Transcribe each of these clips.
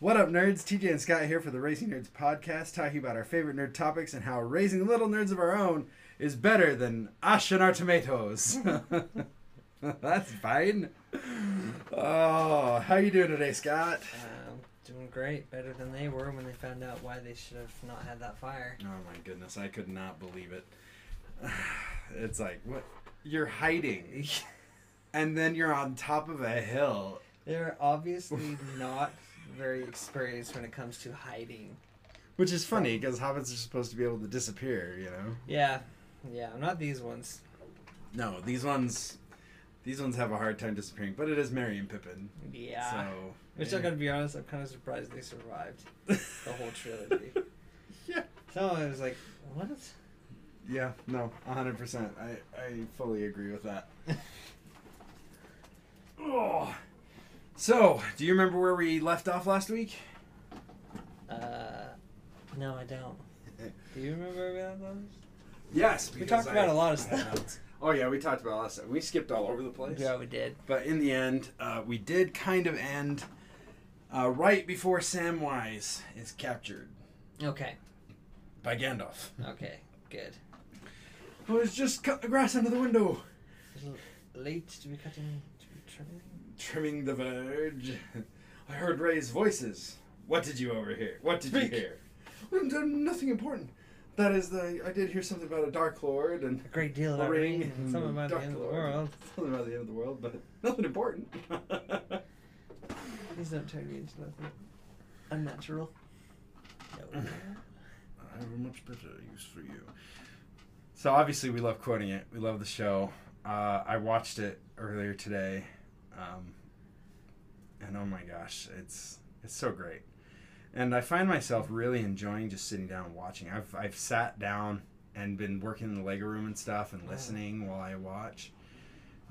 What up, nerds? TJ and Scott here for the Raising Nerds podcast, talking about our favorite nerd topics and how raising little nerds of our own is better than ashing our tomatoes. That's fine. Oh, how you doing today, Scott? Um, doing great, better than they were when they found out why they should have not had that fire. Oh my goodness, I could not believe it. It's like what you're hiding, and then you're on top of a hill. They're obviously not very experienced when it comes to hiding. Which is funny because hobbits are supposed to be able to disappear, you know. Yeah, yeah, not these ones. No, these ones, these ones have a hard time disappearing. But it is Merry and Pippin, Yeah. so. Which eh. I gotta be honest, I'm kind of surprised they survived the whole trilogy. Yeah. So I was like, what? Yeah, no, hundred percent. I I fully agree with that. oh. So, do you remember where we left off last week? Uh, no, I don't. Do you remember about those? Yes, We talked about a lot of stuff. oh yeah, we talked about a lot of stuff. We skipped all over the place. Yeah, we did. But in the end, uh, we did kind of end uh, right before Samwise is captured Okay. by Gandalf. Okay. Good. I was just cut the grass under the window, A little late to be cutting, to be trimming. Trimming the verge. I heard Ray's voices. What did you overhear? What did you hear? Well, nothing important. That is the. I did hear something about a Dark Lord and A great deal a about ring. ring and something about the Dark end of the Lord. world. Something about the end of the world, but nothing important. Please don't turn me into nothing unnatural. No. I have a much better use for you. So obviously we love quoting it. We love the show. Uh, I watched it earlier today, um, and oh my gosh, it's it's so great. And I find myself really enjoying just sitting down and watching. I've I've sat down and been working in the Lego room and stuff and Oh. listening while I watch.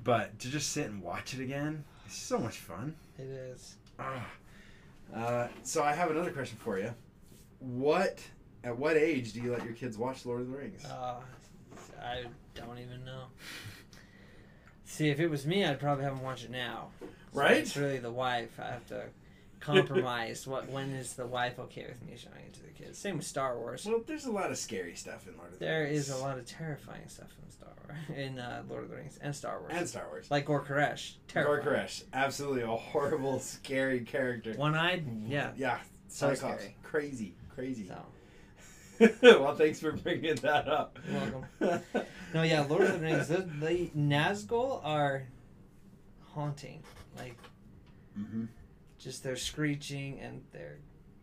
But to just sit and watch it again, it's so much fun. It is. Ah. Uh, so I have another question for you. What at what age do you let your kids watch Lord of the Rings? Uh, I don't even know. See, if it was me, I'd probably have them watch it now. So Right? It's really the wife. I have to compromise. what when is the wife okay with me showing it to the kids? Same with Star Wars. well, there's a lot of scary stuff in Lord of the There Rings. is a lot of terrifying stuff in Star Wars, in uh, Lord of the Rings and Star Wars. and Star Wars. like Gor Koresh, terrifying. Gorkoresh, absolutely a horrible, scary character. One-eyed, yeah. Yeah, So scary. crazy, crazy. So well, thanks for bringing that up. You're welcome. no, yeah, Lord of the Rings. The, the Nazgul are haunting. Like hmm just they're screeching and they're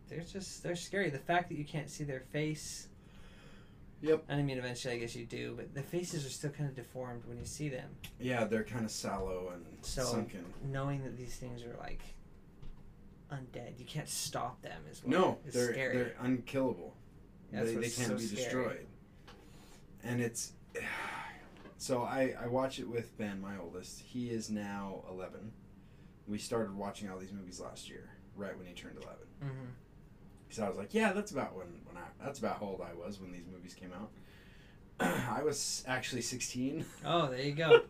they're just they're scary. The fact that you can't see their face. Yep. And I mean, eventually, I guess you do, but the faces are still kind of deformed when you see them. Yeah, they're kind of sallow and So- sunken. Knowing that these things are like undead, you can't stop them. Is what No, is they're scary. they're unkillable. That's they, they can't so be scary. destroyed. And it's so I I watch it with Ben, my oldest. He is now eleven. We started watching all these movies last year, right when he turned eleven. hmm So I was like, yeah, that's about when when I that's about how old I was when these movies came out. I was actually sixteen. Oh, there you go.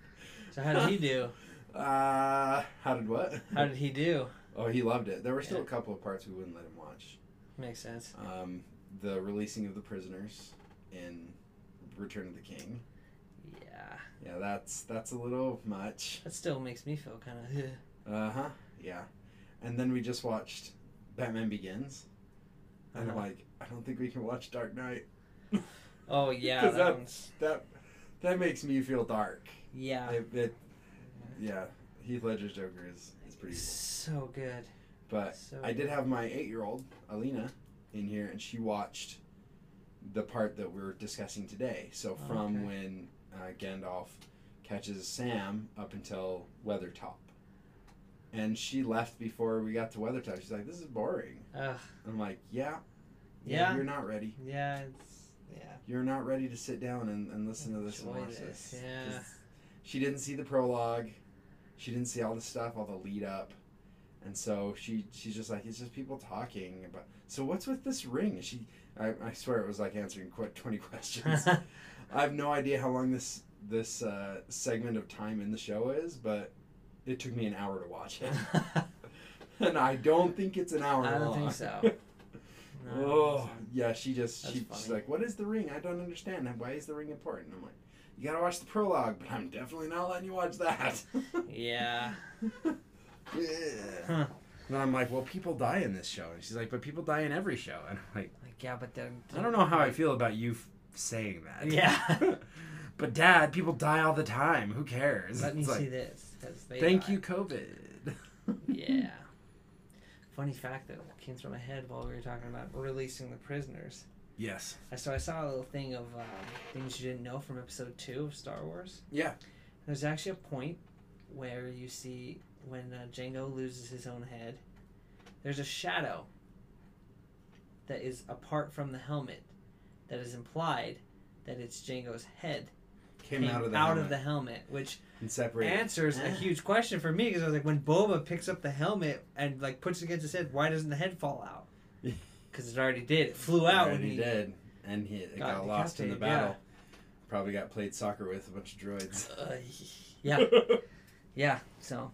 so how did he do? Uh, how did what? How did he do? Oh, he loved it. There were still Yeah. a couple of parts we wouldn't let him watch. Makes sense. Um, the releasing of the prisoners in Return of the King. Yeah, Yeah, that's that's a little much. that still makes me feel kind of. Uh huh. Yeah, and then we just watched Batman Begins, and I'm Uh-huh. like, I don't think we can watch Dark Knight. Oh yeah, that that- That that makes me feel dark. yeah. It, it, yeah, Heath Ledger's Joker is is pretty. So good. But So I did good. have my eight-year-old Alina in here, and she watched the part that we're discussing today. So Oh, from okay. when uh, Gandalf catches Sam up until Weathertop, and she left before we got to Weathertop. She's like, "This is boring." Ugh. I'm like, "Yeah, Yeah. you're not ready. Yeah, it's yeah. You're not ready to sit down and, and listen to this and Enjoy watch this, this." yeah. She didn't see the prologue. She didn't see all the stuff, all the lead up. And so she she's just like it's just people talking about. So what's with this ring? And she I, I swear it was like answering qu- twenty questions. I have no idea how long this this uh, segment of time in the show is, but it took me an hour to watch it. and I don't think it's an hour I don't long. think so. No, Oh, yeah. She just she, she's like, "What is the ring? I don't understand. Why is the ring important?" I'm like, "You gotta watch the prologue, but I'm definitely not letting you watch that." Yeah. yeah. Huh. And I'm like, "Well, people die in this show," and she's like, "But people die in every show," and I'm like, Like yeah, but then "I don't know how I feel about you f- saying that." Yeah. but Dad, people die all the time. Who cares? Let me like, see this. Thank die. you, COVID. Yeah. Funny fact that came through my head while we were talking about releasing the prisoners. Yes. I so I saw a little thing of um, things you didn't know from episode two of Star Wars. Yeah. There's actually a point where you see when uh, Jango loses his own head. There's a shadow that is apart from the helmet, that is implied that it's Jango's head Came, out of the helmet the helmet, which and separated. answers a Ah. huge question for me because I was like, when Boba picks up the helmet and like puts it against his head, why doesn't the head fall out? Because it already did. It flew out when he did, and he it got got, lost in the decapitated, yeah. battle. Probably got played soccer with a bunch of droids. Uh, yeah, yeah. So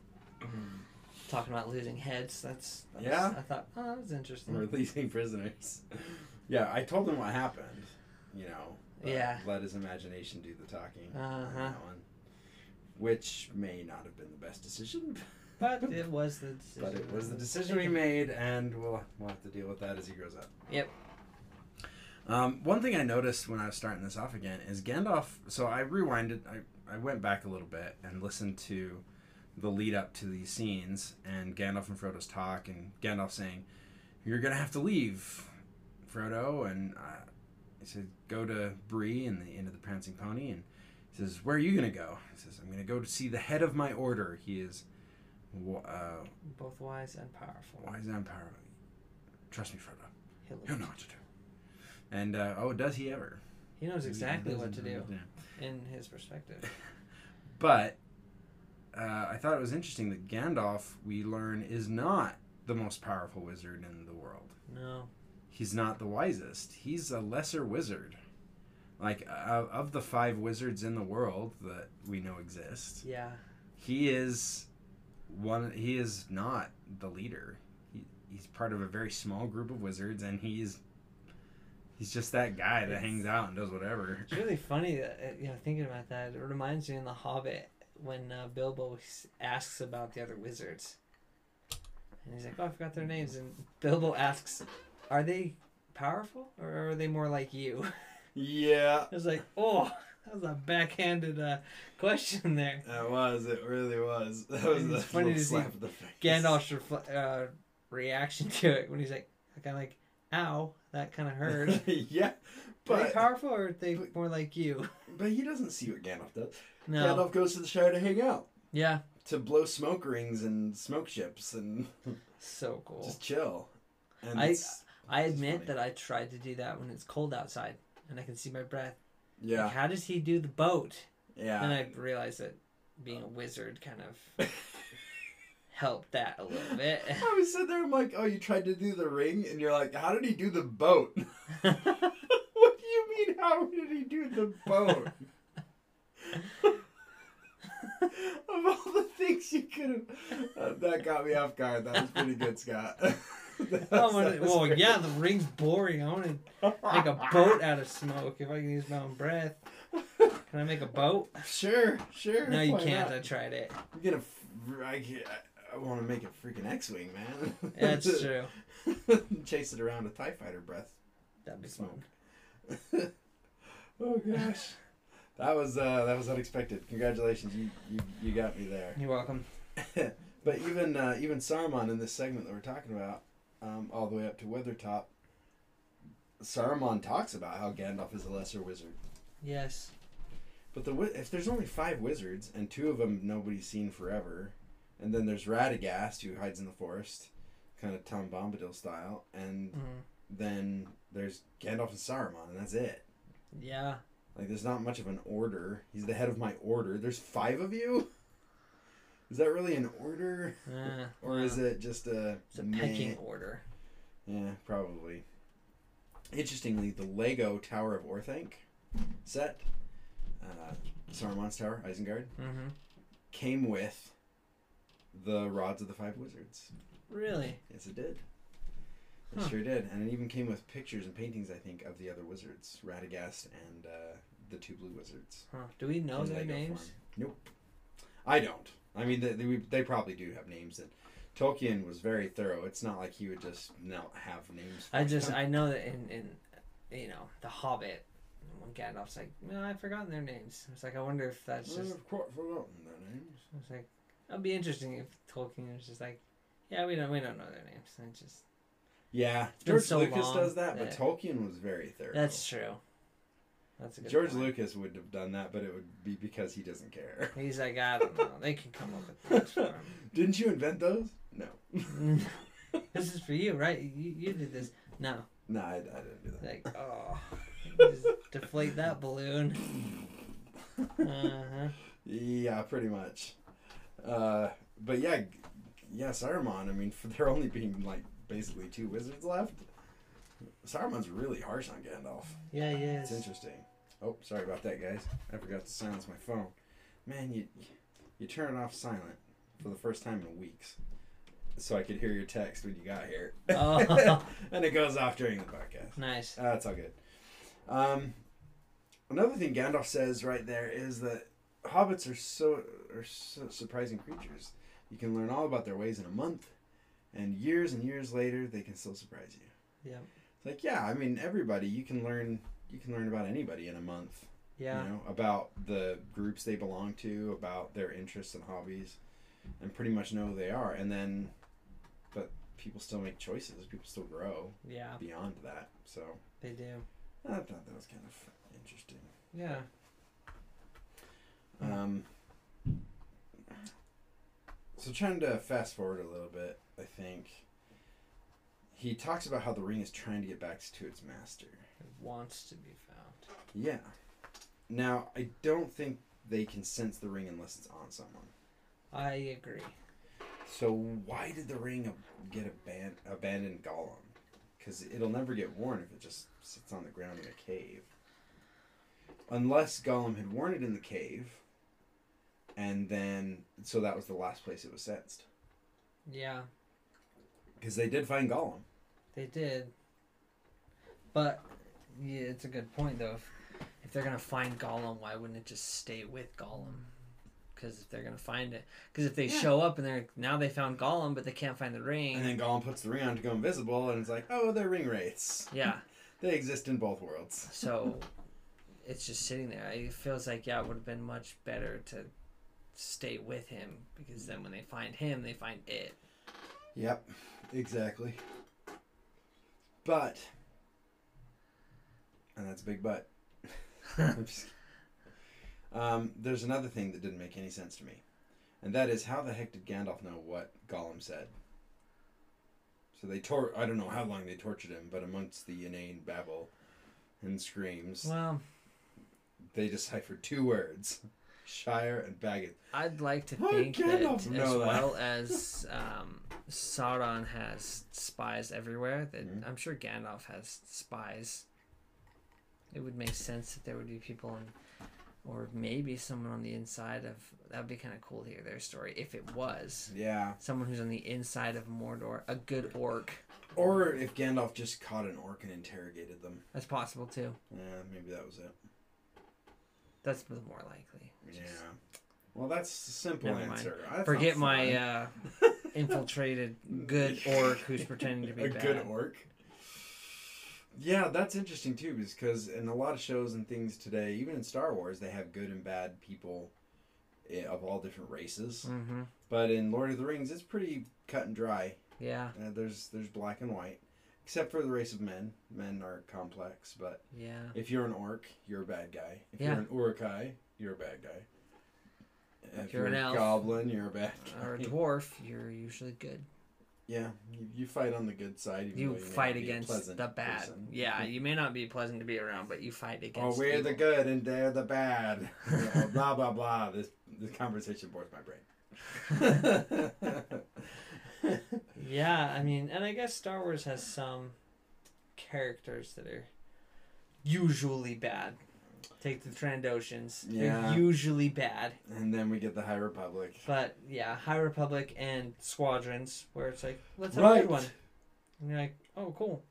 talking about losing heads, that's, that's Yeah. I thought, oh, that was interesting. Releasing prisoners. Yeah, I told him what happened. You know. Yeah. Let his imagination do the talking. Uh-huh. that one, Which may not have been the best decision, But it was the decision. but it was the decision we made, and we'll we'll have to deal with that as he grows up. Yep. Um, one thing I noticed when I was starting this off again is Gandalf. So I rewinded. I, I went back a little bit and listened to the lead up to these scenes and Gandalf and Frodo's talk and Gandalf saying, "You're gonna have to leave, Frodo." And uh, he said, "Go to Bree and the end of the Prancing Pony." And he says, "Where are you gonna go?" He says, "I'm gonna go to see the head of my order. He is uh, Both wise and powerful. wise and powerful. Trust me, Frodo. He'll He'll know what to do." And uh, oh, does he ever? He knows exactly He what to do in his perspective. But uh, I thought it was interesting that Gandalf, we learn, is not the most powerful wizard in the world. No. He's not the wisest. He's a lesser wizard. Like, uh, of the five wizards in the world that we know exist, Yeah. he is one. He is not the leader. He, he's part of a very small group of wizards, and he's he's just that guy that It's- hangs out and does whatever. It's really funny that you know thinking about that. It reminds me in The Hobbit when uh, Bilbo asks about the other wizards, and he's like, "Oh, I forgot their names." And Bilbo asks, "Are they powerful or are they more like you?" Yeah, I was like, "Oh, that was a backhanded uh, question there." That was. It really was. That was a funny little to see slap in the face. Gandalf's refle- uh, reaction to it when he's like, kind of like, "Ow, that kind of hurt." yeah, are they powerful or are they but- more like you? but he doesn't see what Gandalf does. No. Gandalf goes to the Shire to hang out, Yeah. to blow smoke rings and smoke ships, and So cool. just chill. And I- I admit that I tried to do that when it's cold outside and I can see my breath. yeah, Like, how does he do the boat? yeah. And I realized that being a wizard kind of helped that a little bit. I was sitting there. I'm like, oh, you tried to do the ring, and you're like, how did he do the boat? what do you mean? How did he do the boat? of all the things you could have, uh, that got me off guard. That was pretty good, Scott. That Oh, was- was well, great. yeah, the ring's boring. I want to make a boat out of smoke if I can use my own breath. Can I make a boat? Sure, sure. No, you why can't. not? I tried it. I'm gonna. f- I, can't- I, want to make a freaking X-wing, man. That's true. Chase it around with Tie Fighter breath. That'd be Smoke. Fun. oh gosh, that was uh, that was unexpected. Congratulations, you you, you got me there. You're welcome. but even uh, even Saruman in this segment that we're talking about, um, all the way up to Weathertop, Saruman talks about how Gandalf is a lesser wizard. Yes. But the if there's only five wizards and two of them nobody's seen forever, and then there's Radagast who hides in the forest, kind of Tom Bombadil style, and Mhm. then there's Gandalf and Saruman, and that's it. Yeah. Like there's not much of an order. He's the head of my order. There's five of you. Is that really an order, Uh, or is it just a? It's a meh? pecking order. Yeah, probably. Interestingly, the Lego Tower of Orthanc set, uh, Saruman's Tower, Isengard, Mm-hmm. came with the rods of the five wizards. Really? Yes, it did. It Huh. sure did, and it even came with pictures and paintings. I think of the other wizards, Radagast and uh, the two blue wizards. Huh. Do we know their names? form. Nope. I don't. I mean, they, they, they probably do have names. And Tolkien was very thorough. It's not like he would just not have names. I just them. I know that in in you know the Hobbit when Gandalf's like no I've forgotten their names. It's like I wonder if that's just. I've quite forgotten their names. It's like that'd be interesting if Tolkien was just like yeah we don't we don't know their names. And just Yeah, George so Lucas long does that, but Tolkien was very thorough. that's true. That's a good. George point. Lucas would have done that, but it would be because he doesn't care. He's like I don't know. They can come up with names for Didn't you invent those? No. this is for you, right? You, you did this. No, no, I, I didn't do that. like oh, just deflate that balloon. Uh huh. Yeah, pretty much. Uh, but yeah, yeah, Saruman. I mean, for there only being like basically two wizards left, Saruman's really harsh on Gandalf. Yeah, he is. It's interesting. Oh, sorry about that, guys. I forgot to silence my phone. Man, you you turn it off silent for the first time in weeks, so I could hear your text when you got here, Oh. and it goes off during the podcast. Nice. That's all good. Um, another thing Gandalf says right there is that hobbits are so are so surprising creatures. You can learn all about their ways in a month, and years and years later, they can still surprise you. Yeah. It's like, yeah, I mean, everybody you can learn you can learn about anybody in a month. Yeah. You know, about the groups they belong to, about their interests and hobbies, and pretty much know who they are. And then, but people still make choices. People still grow Yeah, beyond that. So they do. I thought that was kind of interesting. Yeah. Um, so trying to fast forward a little bit, I think he talks about how the ring is trying to get back to its master. It wants to be found. Yeah. Now I don't think they can sense the ring unless it's on someone. I agree. So why did the ring ab- get aban- abandoned Gollum? Because it'll never get worn if it just sits on the ground in a cave. Unless Gollum had worn it in the cave, and then so that was the last place it was sensed. Yeah, Because they did find Gollum. they did. But yeah, it's a good point though. If, if they're gonna find Gollum, why wouldn't it just stay with Gollum? Because if they're gonna find it, because if they Yeah. show up and they're now they found Gollum, but they can't find the ring. And then Gollum puts the ring on to go invisible, and it's like, oh, they're ring wraiths. yeah, They exist in both worlds. so it's just sitting there. It feels like yeah, it would have been much better to stay with him because then when they find him, they find it. Yep, exactly. But, and that's a big but. I'm just kidding. um, there's another thing that didn't make any sense to me, and that is how the heck did Gandalf know what Gollum said? So they tor I don't know how long they tortured him, but amongst the inane babble and screams, Well, they deciphered two words: Shire and Baggins. I'd like to think that as well as um, Sauron has spies everywhere, that Mhm. I'm sure Gandalf has spies. It would make sense that there would be people in, or maybe someone on the inside of. That would be kind of cool to hear their story if it was Yeah. someone who's on the inside of Mordor, a good orc. Or if Gandalf just caught an orc and interrogated them. That's possible too. Yeah, maybe that was it. That's more likely. Yeah. Well, that's a simple answer. Forget my uh, infiltrated good orc who's pretending to be a bad. good orc. Yeah, that's interesting too, because in a lot of shows and things today, even in Star Wars, they have good and bad people eh, of all different races. Mm-hmm. But in Lord of the Rings, it's pretty cut and dry. Yeah. Uh, there's there's black and white, except for the race of men. Men are complex, but Yeah. if you're an orc, you're a bad guy. If Yeah. you're an Uruk-hai, you're a bad guy. If you're you're, an a elf, goblin, you're a bad guy. or a dwarf, you're usually good. Yeah, you, you fight on the good side. Even You fight not be a against the bad. person. Yeah, you may not be pleasant to be around, but you fight against. Oh, against. we're the good and they're the bad. Blah blah blah. This this conversation bores my brain. Yeah, I mean, and I guess Star Wars has some characters that are usually bad. Take the Trandoshans. Yeah. They're usually bad. And then we get the High Republic. But yeah, High Republic and Squadrons, where it's like, let's have a Right. good one. And you're like, oh, cool.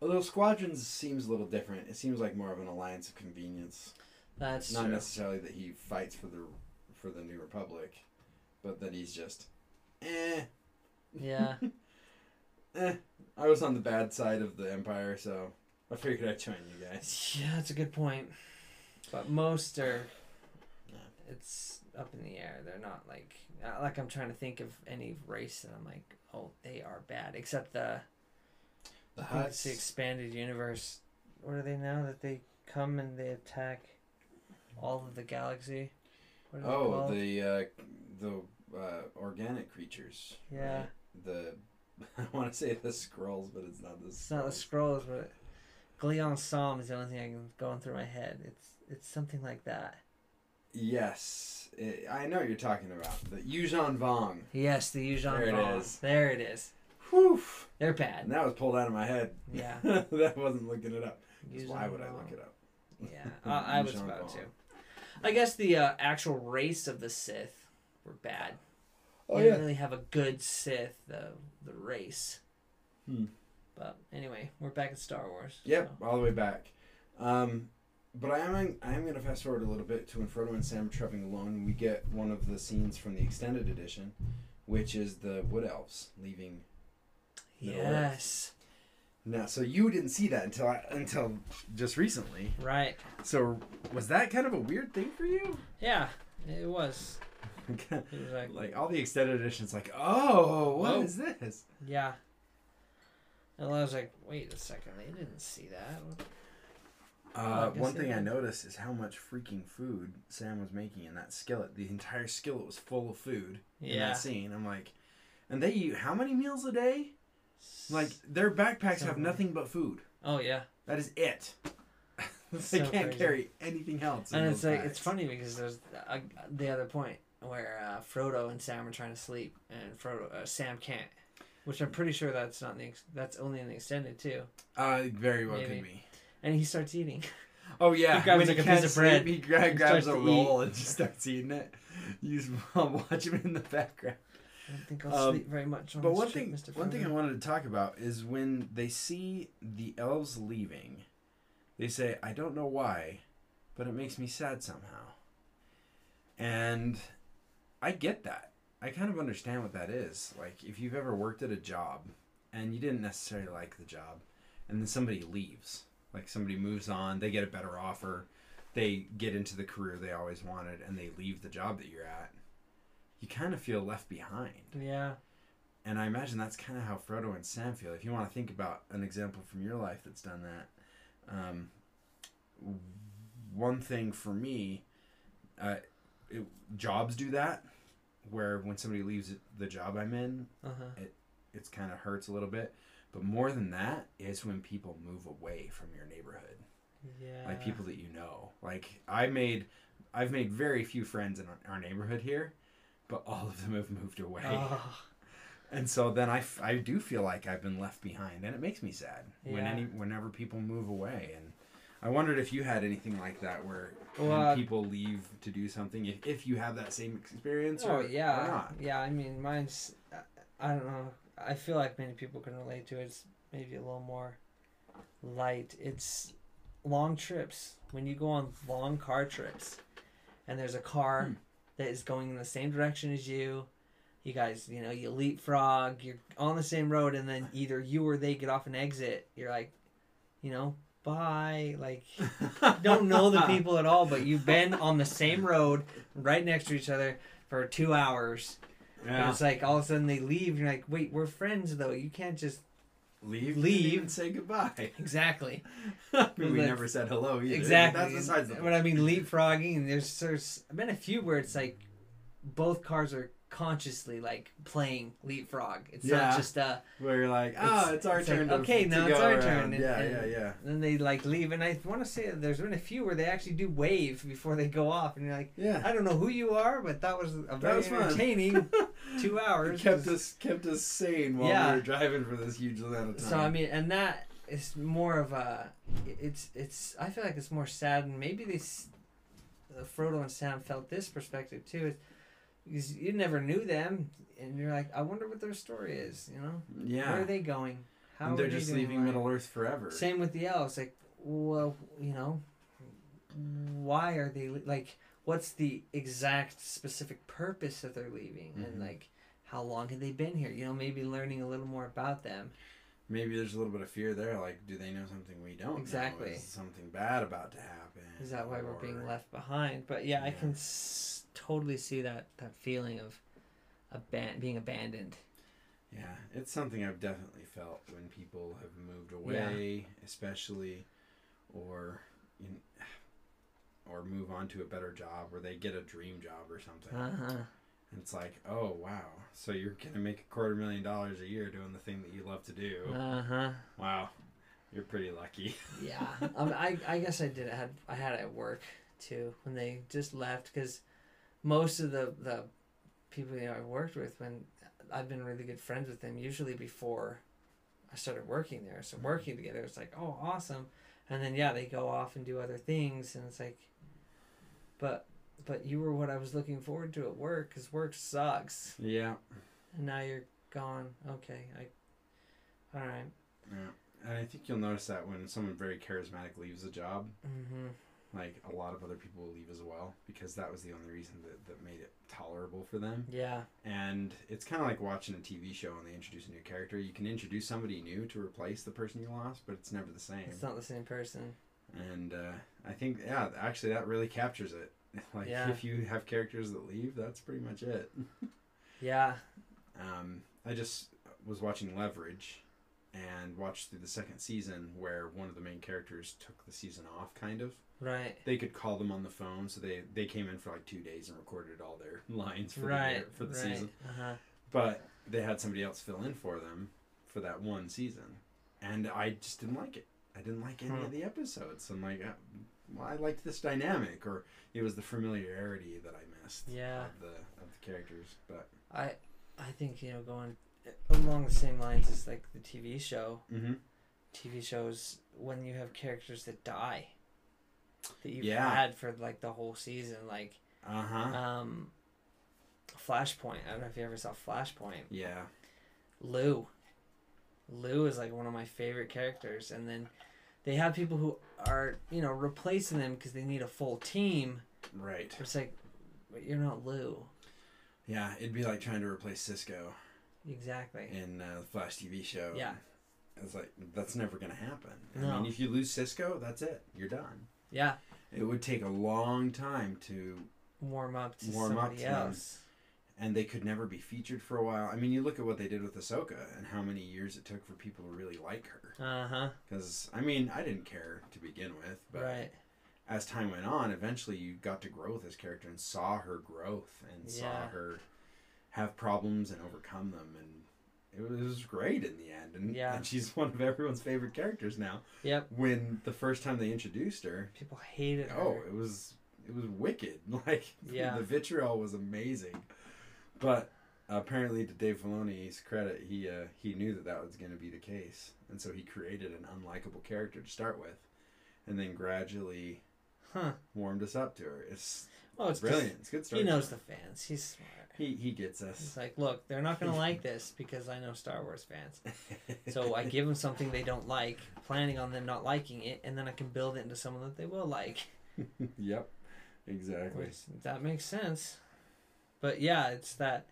Although Squadrons seems a little different. It seems like more of an alliance of convenience. That's Not true. necessarily that he fights for the for the New Republic, but that he's just, eh, Yeah. eh. I was on the bad side of the Empire, so I figured I'd join you guys. Yeah, that's a good point. But most are, Yeah. it's up in the air. They're not like, like I'm trying to think of any race that I'm like, oh, they are bad. Except the, The Hutts. the expanded universe. What are they now that they come and they attack all of the galaxy? What are Oh, the uh, the uh, organic creatures. Yeah. right? The I want to say the scrolls, but it's not the. It's not the scrolls, but Glion Psalm is the only thing I can going through my head. It's it's something like that. Yes, it, I know what you're talking about the Yuuzhan Vong. Yes, the Yuuzhan There it Vong. is. There it is. Whew. They're bad. And that was pulled out of my head. Yeah. that wasn't looking it up. Yuuzhan Why would I look it up? Yeah, I, I was about Vong. to. I guess the uh, actual race of the Sith were bad. Oh they yeah. didn't really have a good Sith, the the race. Hmm. But anyway, we're back at Star Wars. Yep, so. all the way back. Um, but I am I am going to fast forward a little bit to when Frodo and Sam are traveling alone. We get one of the scenes from the extended edition, which is the Wood Elves leaving. Yes. Now, so you didn't see that until I, until just recently. Right. So was that kind of a weird thing for you? Yeah, it was. It was like, like all the extended editions, like oh, what Whoa. is this? yeah. And I was like, wait a second, they didn't see that. Uh, one they thing I noticed is how much freaking food Sam was making in that skillet. The entire skillet was full of food in that scene. I'm like, and they eat how many meals a day? Like their backpacks So have nothing but food. Oh yeah. That is it. they So can't crazy. carry anything else. And it's like it's funny because there's uh, the other point where uh, Frodo and Sam are trying to sleep, and Frodo uh, Sam can't, which I'm pretty sure that's not in the ex- that's only in the extended too. Uh, very well Maybe. could be. And he starts eating. Oh yeah, He grabs, when like, a can't piece of sleep, bread He gra- and grabs starts a to roll and just starts eating it. You just watch him in the background. I don't think I'll Um, sleep very much on But this one trip, thing, Mr. one thing I Frodo. wanted to talk about is when they see the elves leaving, they say, "I don't know why, but it makes me sad somehow." And I get that. I kind of understand what that is. Like, if you've ever worked at a job and you didn't necessarily like the job, and then somebody leaves, like somebody moves on, they get a better offer, they get into the career they always wanted, and they leave the job that you're at, you kind of feel left behind. Yeah. And I imagine that's kind of how Frodo and Sam feel. If you want to think about an example from your life that's done that, um, one thing for me, uh, it, jobs do that, where when somebody leaves the job I'm in, Uh huh. it's kind of hurts a little bit. But more than that is when people move away from your neighborhood, Yeah. like people that you know. Like I made, I've made very few friends in our, our neighborhood here, but all of them have moved away. Oh, And so then I, f- I do feel like I've been left behind, and it makes me sad when any whenever people move away. And I wondered if you had anything like that where Well, uh, people leave to do something, if, if you have that same experience. oh or, yeah. Or not. Yeah. I mean, mine's. I- I don't know. I feel like many people can relate to it. It's maybe a little more light. It's long trips. When you go on long car trips, and there's a car Hmm. that is going in the same direction as you. You guys, you know, you leapfrog. You're on the same road, and then either you or they get off an exit. You're like, you know, bye. Like, don't know the people at all, but you've been on the same road right next to each other for two hours. And it's like all of a sudden they leave. You're like, wait, we're friends though. You can't just Leave. Leave. Leave. And say goodbye. exactly, we Like- never said hello either. exactly. That's besides the point. But I mean, leapfrogging. And there's there's been a few where it's like both cars are consciously like playing leapfrog. It's Yeah. not just a Where you're like, It's- oh, it's our it's like, turn. to, okay, to now it's our around. turn, and- yeah, and- yeah, yeah. Then they like leave, and I want to say that there's been a few where they actually do wave before they go off, and you're like, Yeah. I don't know who you are, but that was a very was entertaining two It hours. kept us kept us sane while Yeah. we were driving for this huge amount of time. So I mean, and that is more of a it's it's I feel like it's more sad and maybe they Frodo and Sam felt this perspective too is because you never knew them and you're like I wonder what their story is you know Yeah. where are they going how and are they're they just doing leaving? Middle Earth forever. same with the elves like well you know why are they like what's the exact specific purpose that they're leaving and Mhm. like how long have they been here you know maybe learning a little more about them Maybe there's a little bit of fear there. Like, do they know something we don't? know? Exactly. Is something bad about to happen? Is that why we're being left behind? But yeah, I can s- totally see that that feeling of aban- being abandoned. Yeah, it's something I've definitely felt when people have moved away, especially, or or move on to a better job, or they get a dream job or something. Uh huh. And it's like, oh wow, so you're gonna make a quarter million dollars a year doing the thing that you love to do. Uh huh. Wow, you're pretty lucky. Yeah. um, I I guess I did. I had I had it at work too when they just left because most of the the people you know I worked with when I've been really good friends with them usually before I started working there. So working together, it's like oh awesome, and then yeah they go off and do other things and it's like, but but you were what I was looking forward to at work because work sucks yeah, and now you're gone. Okay, I all right. yeah, and I think you'll notice that when someone very charismatic leaves a job, Mm-hmm. Like a lot of other people will leave as well because that was the only reason that, that made it tolerable for them. Yeah. And it's kind of like watching a TV show and they introduce a new character. You can introduce somebody new to replace the person you lost, but it's never the same. It's not the same person. And uh, I think, yeah, actually, that really captures it. Like, Yeah. if you have characters that leave, that's pretty much it. Yeah. Um, I just was watching Leverage and watched through the second season where one of the main characters took the season off, kind of. Right. They could call them on the phone, so they, they came in for like two days and recorded all their lines for right. the, year- for the right. season. Uh-huh. But they had somebody else fill in for them for that one season, and I just didn't like it. I didn't like any Hmm. of the episodes. I'm like, uh, well, I liked this dynamic, or it was the familiarity that I missed Yeah. of the of the characters. But I I think you know going along the same lines as like the TV show. mm-hmm. TV shows when you have characters that die that you've Yeah. had for like the whole season, like uh huh, um, Flashpoint. I don't know if you ever saw Flashpoint. yeah, Lou. Lou is like one of my favorite characters, and then they have people who are you know replacing them because they need a full team. right, It's like, but you're not Lou. yeah. It'd be like trying to replace Cisco Exactly. in uh, the Flash TV show. Yeah. It's like that's never gonna happen. No. I mean, if you lose Cisco, that's it. You're done. Yeah. It would take a long time to Warm up to Warm up somebody to them. else. and they could never be featured for a while. I mean, you look at what they did with Ahsoka and how many years it took for people to really like her. Uh huh. Because I mean, I didn't care to begin with, but Right. as time went on, eventually you got to grow with this character and saw her growth and saw her have problems and overcome them, and it was, great in the end. And, Yeah. and she's one of everyone's favorite characters now. Yep. When the first time they introduced her, People hated her. Oh, it was it was wicked. Like Yeah. the vitriol was amazing. But apparently, to Dave Filoni's credit, he uh, he knew that that was going to be the case, and so he created an unlikable character to start with, and then gradually Huh. warmed us up to her. It's Oh, it's brilliant. It's good He knows the fans. He's smart. He he gets us. like, look, they're not gonna like this because I know Star Wars fans. So I give them something they don't like, planning on them not liking it, and then I can build it into someone that they will like. yep, exactly. Which, that makes sense. But yeah, it's that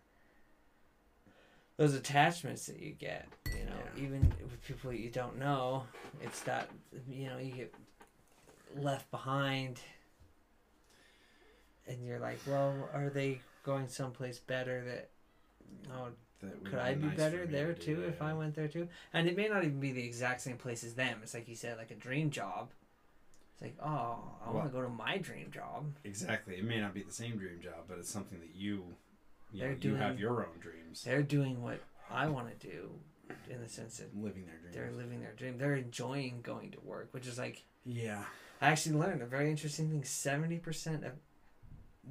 those attachments that you get, you know, Yeah. even with people you don't know, it's that you know you get left behind, and you're like, well, are they going someplace better? That oh, That could I be nice better there to too do, if I went there too? And it may not even be the exact same place as them. It's like you said, like a dream job. It's like, oh, I want to go to my dream job. Exactly. It may not be the same dream job, but it's something that you, you, know, you have your own dreams. They're doing what I want to do, in the sense that living their dreams. they're living their dream. They're enjoying going to work, which is like yeah. I actually learned a very interesting thing. Seventy percent of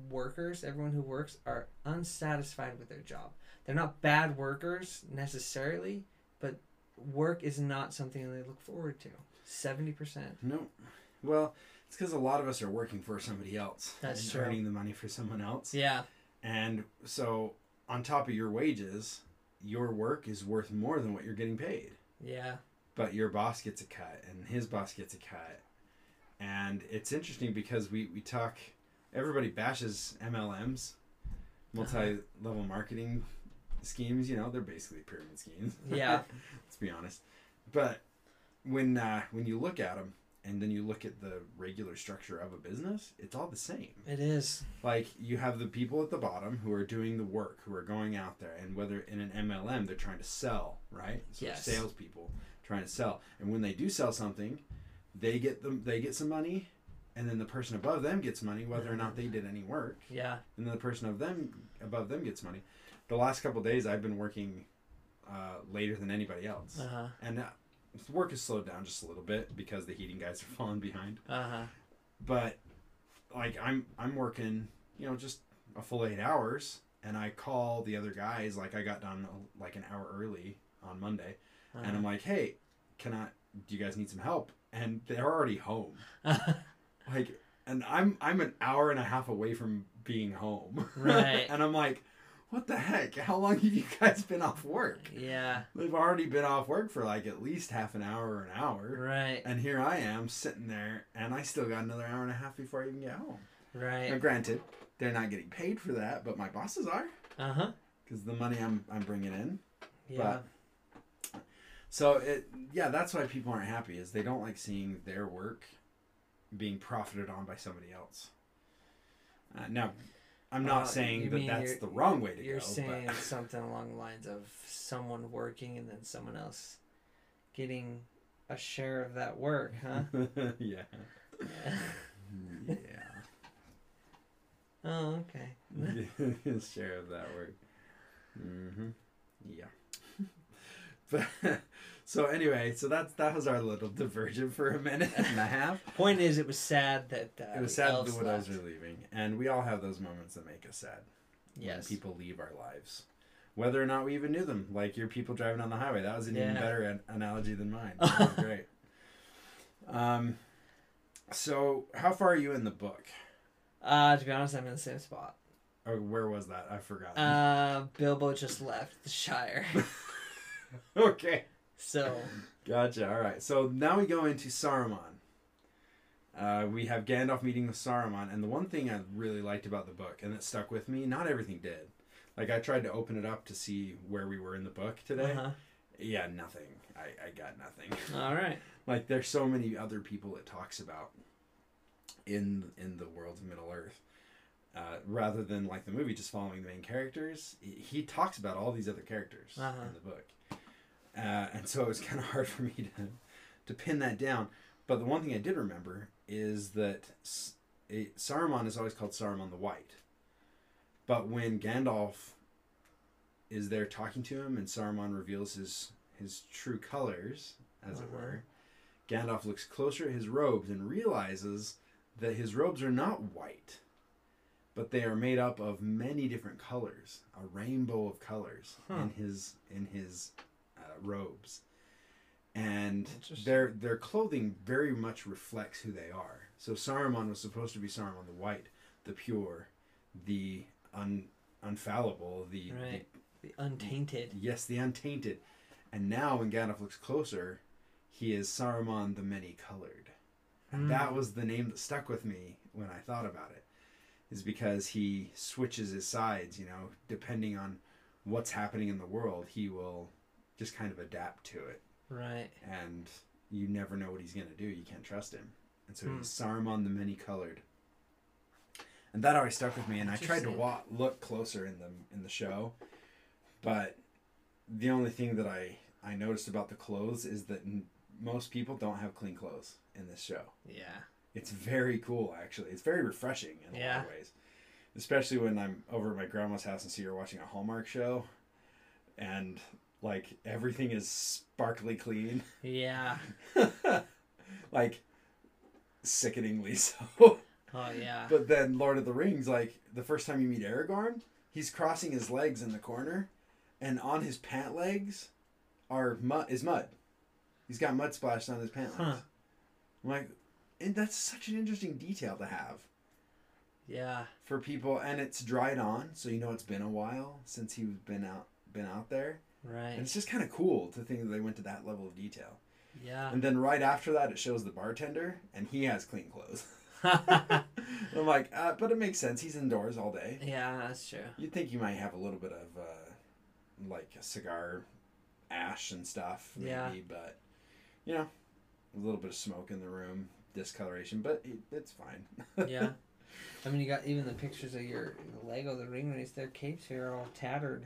workers, everyone who works, are unsatisfied with their job. They're not bad workers necessarily, but work is not something they look forward to. Seventy percent. No. Well, it's because a lot of us are working for somebody else. That's and true. Earning the money for someone else. Yeah. And so, on top of your wages, your work is worth more than what you're getting paid. Yeah. But your boss gets a cut, and his boss gets a cut. And it's interesting because we, we talk, everybody bashes MLMs, multi level marketing schemes. You know, they're basically pyramid schemes. Yeah. Let's be honest. But when uh, when you look at them, and then you look at the regular structure of a business, it's all the same. It is. Like you have the people at the bottom who are doing the work, who are going out there, and whether in an MLM they're trying to sell, right? So Yes. salespeople trying to sell, and when they do sell something, they get them, they get some money, and then the person above them gets money, whether or not they did any work, Yeah. and then the person of them above them gets money. The last couple days, I've been working uh, later than anybody else, Uh huh. and uh, work has slowed down just a little bit because the heating guys are falling behind Uh huh. but like I'm I'm working, you know, just a full eight hours, and I call the other guys like I got done like an hour early on Monday, and I'm like, hey, can I? Do you guys need some help? And they're already home, Uh-huh. like, and I'm I'm an hour and a half away from being home, Right. and I'm like, what the heck? How long have you guys been off work? yeah. They've already been off work for like at least half an hour or an hour. Right. And here I am sitting there, and I still got another hour and a half before I even get home. Right. Now, granted, they're not getting paid for that, but my bosses are Uh huh. because the money I'm I'm bringing in. Yeah. So it yeah, that's why people aren't happy is they don't like seeing their work being profited on by somebody else. Uh, now, I'm not Uh, saying that that's the wrong way to go. You're saying but something along the lines of someone working and then someone else getting a share of that work, huh? yeah, yeah, oh, okay. share of that work. hmm Yeah. but so anyway, so that's that was our little divergent for a minute and a half. Point is, it was sad that uh, it was sad that the widows left. are leaving, and we all have those moments that make us sad. Yes. when people leave our lives, whether or not we even knew them. Like your people driving on the highway. That was an even better an- analogy than mine. That was great. Um, so how far are you in the book? Uh, to be honest, I'm in the same spot. Or where was that? I forgot. Uh, Bilbo just left the Shire, okay. So Gotcha. All right. So now we go into Saruman. Uh, we have Gandalf meeting with Saruman, and the one thing I really liked about the book, and that stuck with me, not everything did. Like I tried to open it up to see where we were in the book today. uh-huh. Yeah, nothing. I, I got nothing. all right. like there's so many other people it talks about in in the world of Middle Earth. Uh, rather than like the movie just following the main characters, he, he talks about all these other characters Uh-huh. in the book, uh, and so it was kind of hard for me to to pin that down. But the one thing I did remember is that a, Saruman is always called Saruman the White, but when Gandalf is there talking to him and Saruman reveals his his true colors, as it Uh-huh. were, Gandalf looks closer at his robes and realizes that his robes are not white, but they are made up of many different colors, a rainbow of colors Huh. in his in his robes, and their their clothing very much reflects who they are. So Saruman was supposed to be Saruman the White, the pure, the un, unfallible, the, the Right. The untainted. Yes, the untainted. And now when Gandalf looks closer, he is Saruman the many colored. And Hmm. that was the name that stuck with me when I thought about it. Is because he switches his sides, you know, depending on what's happening in the world, he will just kind of adapt to it. Right. And you never know what he's going to do. You can't trust him. And so Hmm. he's Saruman the many colored. And that always stuck with me. And I tried to wa- look closer in the in the show, but the only thing that I I noticed about the clothes is that n- most people don't have clean clothes in this show. Yeah. It's very cool, actually. It's very refreshing in a lot of ways, especially when I'm over at my grandma's house and see her watching a Hallmark show, and like everything is sparkly clean, Yeah. like sickeningly so. Oh yeah. But then Lord of the Rings, like the first time you meet Aragorn, he's crossing his legs in the corner, and on his pant legs are mud is mud. He's got mud splashed on his pant legs. Huh. I'm like, and that's such an interesting detail to have Yeah. for people, and it's dried on, so you know it's been a while since he's been out been out there, and Right. it's just kind of cool to think that they went to that level of detail. Yeah. And then right after that, it shows the bartender, and he has clean clothes. I'm like, uh, but it makes sense. He's indoors all day. yeah, that's true. You'd think you might have a little bit of uh, like a cigar ash and stuff, maybe, Yeah. but you know, a little bit of smoke in the room, discoloration, but it, it's fine. Yeah. I mean, you got even the pictures of your Lego, the ring wraiths. Their capes here are all tattered.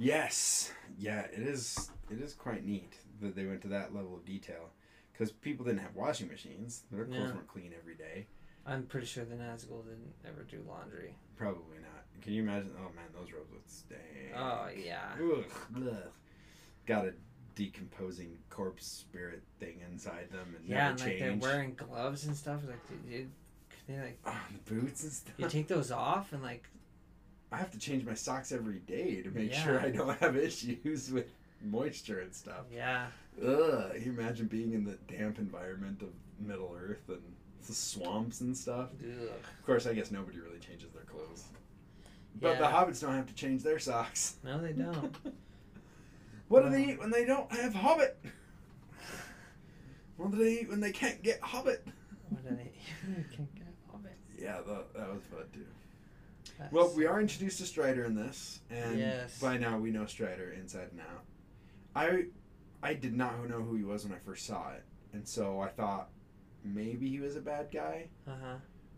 Yes, yeah, it is. It is quite neat that they went to that level of detail, because people didn't have washing machines. Their clothes weren't clean every day. I'm pretty sure the Nazgul didn't ever do laundry. Probably not. Can you imagine? Oh man, those robes would stink. Oh yeah. Ugh, ugh. Got a decomposing corpse spirit thing inside them and Yeah, never and like they're wearing gloves and stuff. Like, did you, could they like Oh, the boots and stuff. you take those off and like I have to change my socks every day to make sure I don't have issues with moisture and stuff. yeah Ugh, you imagine being in the damp environment of Middle Earth and the swamps and stuff. ugh. Of course, I guess nobody really changes their clothes. But the hobbits don't have to change their socks. no they don't. What do they eat when they don't have hobbit? What do they eat when they can't get hobbit? what do they? Eat when they can't get off it. Yeah, that, that was fun too. That's- Well, we are introduced to Strider in this, and Yes. by now we know Strider inside and out. I I did not know who he was when I first saw it, and so I thought maybe he was a bad guy. Uh huh.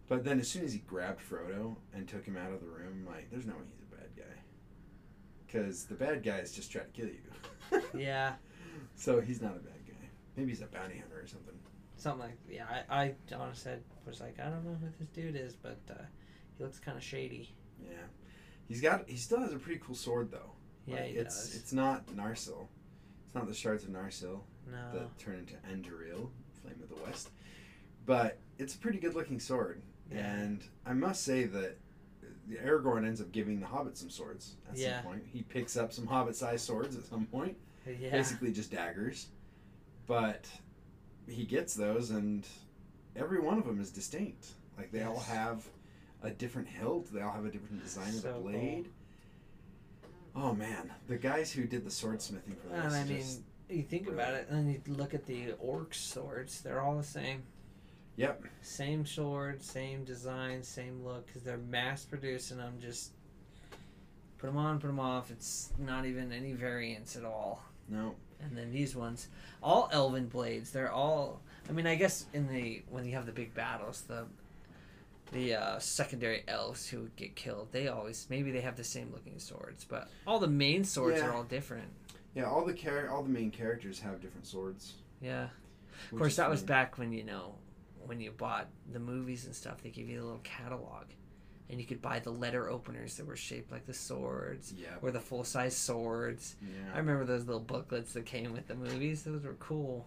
But then as soon as he grabbed Frodo and took him out of the room, like, there's no way he's a bad guy. Because the bad guys just try to kill you. Yeah. So he's not a bad guy. Maybe he's a bounty hunter or something. Something like yeah. I I honestly was like I don't know who this dude is, but uh, looks kind of shady. Yeah. He's got. He still has a pretty cool sword though. Yeah, Like, he it's does. it's not Narsil. It's not the shards of Narsil no. that turn into Anduril, Flame of the West. But it's a pretty good looking sword. Yeah. And I must say that Aragorn ends up giving the Hobbit some swords at Yeah. some point. He picks up some Hobbit sized swords at some point. Uh, yeah. Basically just daggers. But he gets those and every one of them is distinct. Like they all have a different hilt, they all have a different design of So the cool. blade. Oh man, the guys who did the swordsmithing for this And I mean, just you think about it, and you look at the orc swords. They're all the same. Yep. Same sword, same design, same look, because they're mass producing them. Just put them on, put them off. It's not even any variance at all. No. And then these ones, all elven blades. They're all. I mean, I guess in the when you have the big battles, the the uh, secondary elves who get killed, they always maybe they have the same looking swords, but all the main swords Yeah. are all different. Yeah, all the char- all the main characters have different swords. Yeah. Of course, that was back when you know, when you bought the movies and stuff. They give you a little catalog, and you could buy the letter openers that were shaped like the swords, Yeah. or the full size swords. Yeah. I remember those little booklets that came with the movies. Those were cool.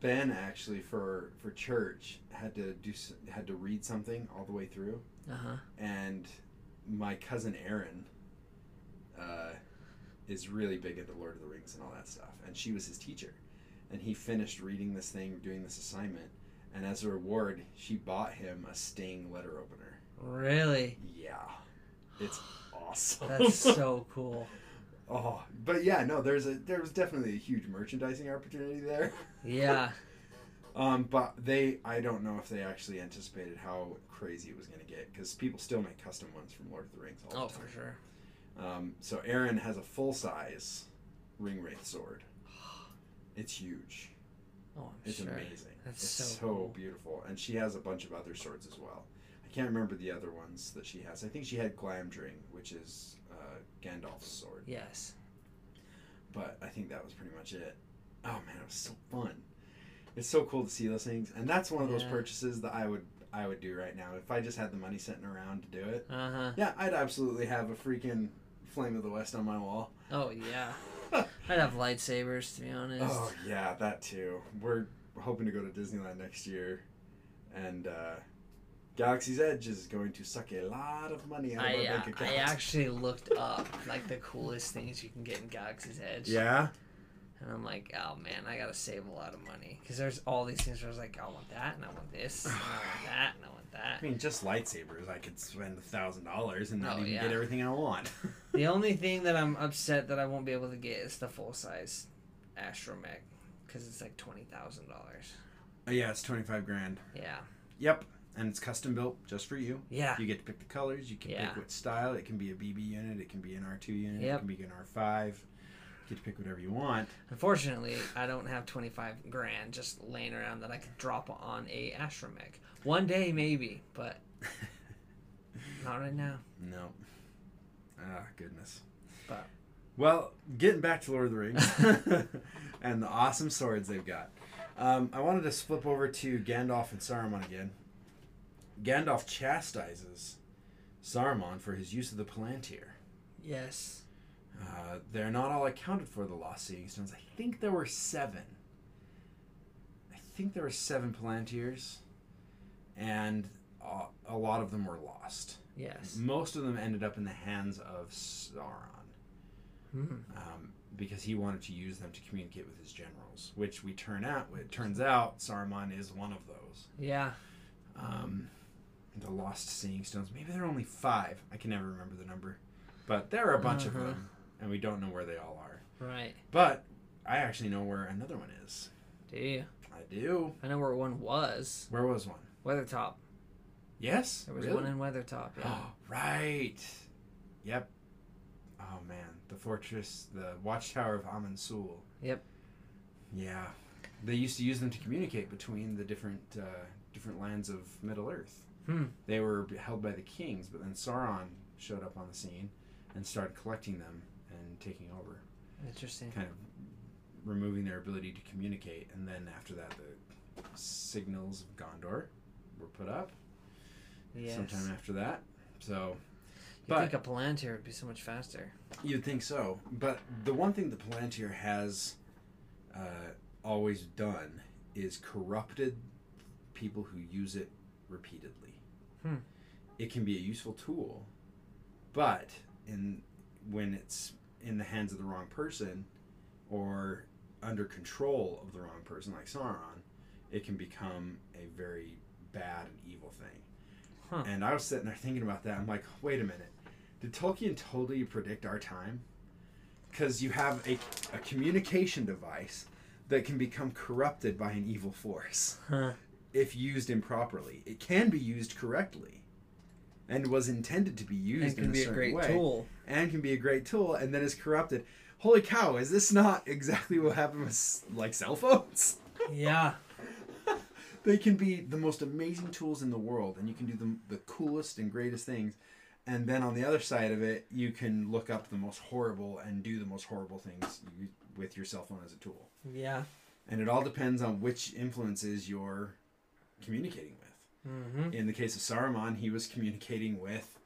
Ben actually for for church had to do had to read something all the way through, Uh huh. and my cousin Aaron uh, is really big into Lord of the Rings and all that stuff, and she was his teacher, and he finished reading this thing, doing this assignment, and as a reward, she bought him a Sting letter opener. Really? Yeah, it's awesome. That's so cool. Oh, but yeah, no, there's a there was definitely a huge merchandising opportunity there. Yeah. Um, but they, I don't know if they actually anticipated how crazy it was going to get because people still make custom ones from Lord of the Rings all Oh, the time. for sure. Um, so Aaron has a full size ring wraith sword. It's huge. Oh, I'm It's sure. amazing. That's it's so so, cool. beautiful, and she has a bunch of other swords as well. I can't remember the other ones that she has. I think she had Glamdring, which is Gandalf's sword. Yes. but I think that was pretty much it. Oh man, it was so fun. It's so cool to see those things, and that's one of those Yeah. purchases that I would I would do right now if I just had the money sitting around to do it. Uh huh. Yeah, I'd absolutely have a freaking Flame of the West on my wall. Oh yeah. I'd have lightsabers to be honest. Oh yeah, that too. We're hoping to go to Disneyland next year, and uh, Galaxy's Edge is going to suck a lot of money out of I our uh, bank account. I actually looked up like the coolest things you can get in Galaxy's Edge. yeah. And I'm like, oh man, I gotta save a lot of money because there's all these things where I was like, I want that, and I want this, and I want that, and I want that. I mean, just lightsabers, I could spend a thousand dollars and not Oh, even yeah. get everything I want. The only thing that I'm upset that I won't be able to get is the full size astromech because it's like twenty thousand dollars. Uh, yeah, it's twenty five grand. Yeah, Yep, and it's custom built just for you. yeah, You get to pick the colors. You can Yeah. pick what style. It can be a BB unit. It can be an R two unit. It can be an R five. You get to pick whatever you want. Unfortunately, I don't have 25 grand just laying around that I could drop on a astromech. One day, maybe, but not right now. No. Ah, goodness. But- Well, getting back to Lord of the Rings and the awesome swords they've got. Um, I wanted to flip over to Gandalf and Saruman again. Gandalf chastises Saruman for his use of the Palantir. Yes. Uh, they're not all accounted for, the Lost Seeing Stones. I think there were seven. I think there were seven Palantirs, and uh, a lot of them were lost. Yes. Most of them ended up in the hands of Sauron Hmm. um, because he wanted to use them to communicate with his generals, which we turn out. It turns out Saruman is one of those. Yeah. Um, the lost seeing stones. Maybe there are only five. I can never remember the number, but there are a bunch of Uh-huh. them, and we don't know where they all are. Right. But I actually know where another one is. Do you? I do. I know where one was. Where was one? Weathertop. Yes. There was really? one in Weathertop. Yeah. Oh, right. Yep. Oh man, the fortress, the watchtower of Amon Sul. Yep. Yeah, they used to use them to communicate between the different uh, different lands of Middle Earth. Hmm. They were held by the kings, but then Sauron showed up on the scene and started collecting them and taking over, Interesting. kind of removing their ability to communicate. And then after that, the signals of Gondor were put up Yes. sometime after that. So You but- think a Palantir would be so much faster? You'd think so, but the one thing the Palantir has uh, always done is corrupted people who use it repeatedly. Hmm. It can be a useful tool, but in when it's in the hands of the wrong person or under control of the wrong person, like Sauron, it can become a very bad and evil thing. Huh. And I was sitting there thinking about that. I'm like, wait a minute. Did Tolkien totally predict our time? Because you have a, a communication device that can become corrupted by an evil force Huh. If used improperly. It can be used correctly and was intended to be used It in can a be a great way tool. and can be a great tool and then is corrupted. Holy cow, is this not exactly what happened with like cell phones? Yeah. they can be the most amazing tools in the world and you can do the, the coolest and greatest things and then on the other side of it you can look up the most horrible and do the most horrible things you, with your cell phone as a tool Yeah. and it all depends on which influences you're communicating with Mm-hmm. in the case of saruman he was communicating with